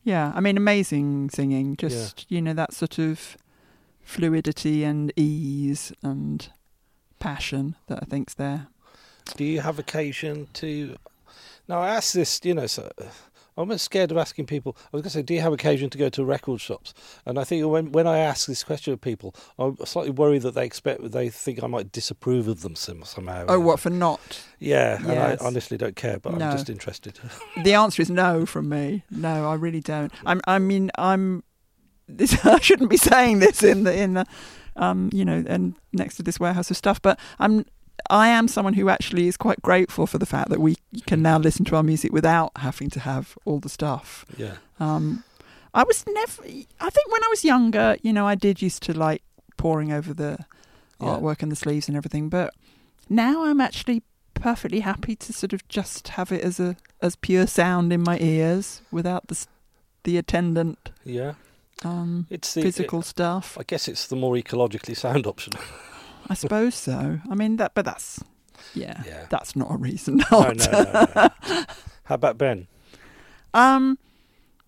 yeah. I mean, amazing singing. Just you know that sort of fluidity and ease and passion that I think's there. do you have occasion to? Now I ask this, you know, so uh, I'm almost scared of asking people. I was going to say, do you have occasion to go to record shops? And I think when when I ask this question of people, I'm slightly worried that they expect they think I might disapprove of them somehow. Oh, what for not? Yeah, and I honestly don't care, but No. I'm just interested. The answer is no from me. No, I really don't. I'm. I mean, I'm. This, I shouldn't be saying this in the in the, um, you know, and next to this warehouse of stuff. But I'm. I am someone who actually is quite grateful for the fact that we can now listen to our music without having to have all the stuff. yeah, Um, I was never. I think when I was younger, you know, I did used to like poring over the Yeah. artwork and the sleeves and everything. But now I'm actually perfectly happy to sort of just have it as a as pure sound in my ears without the s- the attendant yeah. Um, It's the physical stuff. I guess it's the more ecologically sound option. I suppose so. I mean that, but that's yeah, Yeah. that's not a reason No, not. no, no, no. How about Ben? Um,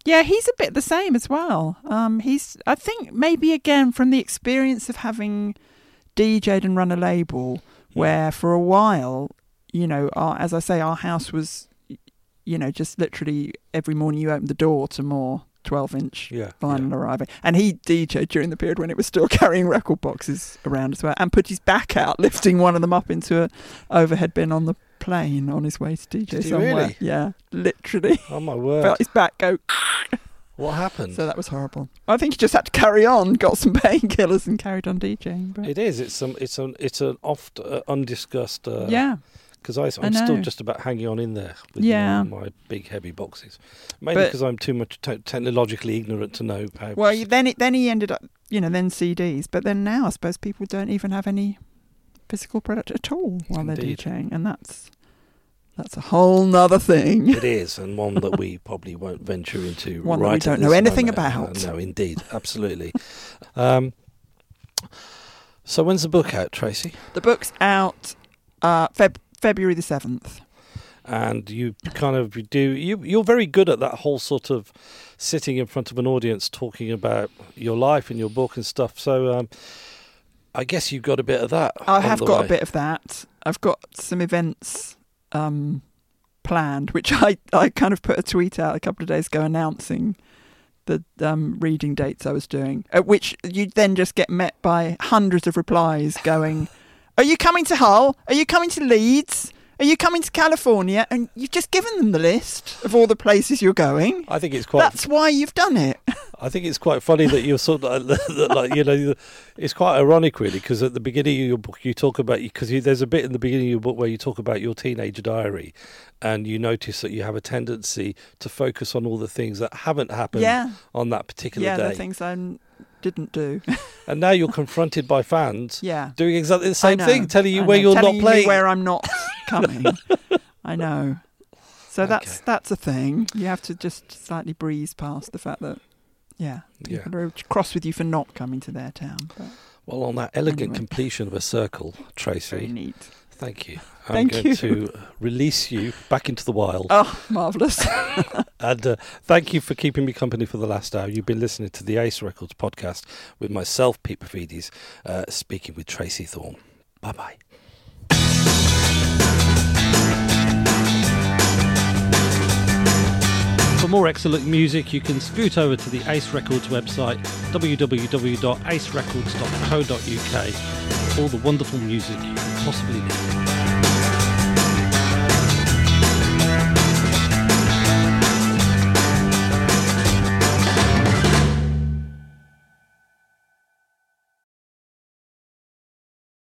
yeah, he's a bit the same as well. Um, he's, I think, maybe again from the experience of having DJ'd and run a label, where for a while, you know, our, as I say, our house was, you know, just literally every morning you opened the door to more twelve-inch Yeah, vinyl yeah. arriving, and he DJ'd during the period when it was still carrying record boxes around as well, and put his back out, lifting one of them up into a overhead bin on the plane on his way to DJ Did he somewhere. really? Yeah, literally Oh my word! felt his back go. what happened? So that was horrible. I think he just had to carry on, got some painkillers, and carried on DJing. But It is. It's some. It's an. It's an oft uh, undiscussed. Uh, yeah, Because I'm still just about hanging on in there with Yeah. my, my big heavy boxes. Mainly because I'm too much te- technologically ignorant to know how. well, you- then it, then he ended up, you know, then CDs. But then now, I suppose people don't even have any physical product at all while Indeed. they're DJing, and that's that's a whole nother thing. it is, and one that we probably won't venture into. One that we don't know anything moment. about. Uh, no, indeed, absolutely. um, so when's the book out, Tracey? The book's out uh, Feb- February the seventh. and you kind of you do you you're very good at that whole sort of sitting in front of an audience talking about your life and your book and stuff so um I guess you've got a bit of that. I have got way. a bit of that. I've got some events um, planned, which I, I kind of put a tweet out a couple of days ago announcing the um, reading dates I was doing, at which you then just get met by hundreds of replies going, Are you coming to Hull? Are you coming to Leeds? Are you coming to California? And you've just given them the list of all the places you're going. I think it's quite. That's why you've done it. I think it's quite funny that you're sort of like, like you know, it's quite ironic really because at the beginning of your book you talk about because there's a bit in the beginning of your book where you talk about your teenage diary, and you notice that you have a tendency to focus on all the things that haven't happened Yeah. on that particular Yeah, day. the things I'm didn't do. and now you're confronted by fans yeah. doing exactly the same know, thing, telling you I where know, you're telling not playing. where I'm not coming. I know. So that's Okay. that's a thing. You have to just slightly breeze past the fact that, yeah, Yeah. people are cross with you for not coming to their town. But Well, on that elegant Anyway. completion of a circle, very Tracey, neat. Thank you. I'm Thank going you. to release you back into the wild. Oh, marvelous! And uh, thank you for keeping me company for the last hour. You've been listening to the Ace Records podcast with myself, Pete Paphides, uh, speaking with Tracey Thorn. Bye bye. For more excellent music, you can scoot over to the Ace Records website, www.acerecords.co.uk. All the wonderful music you could possibly need.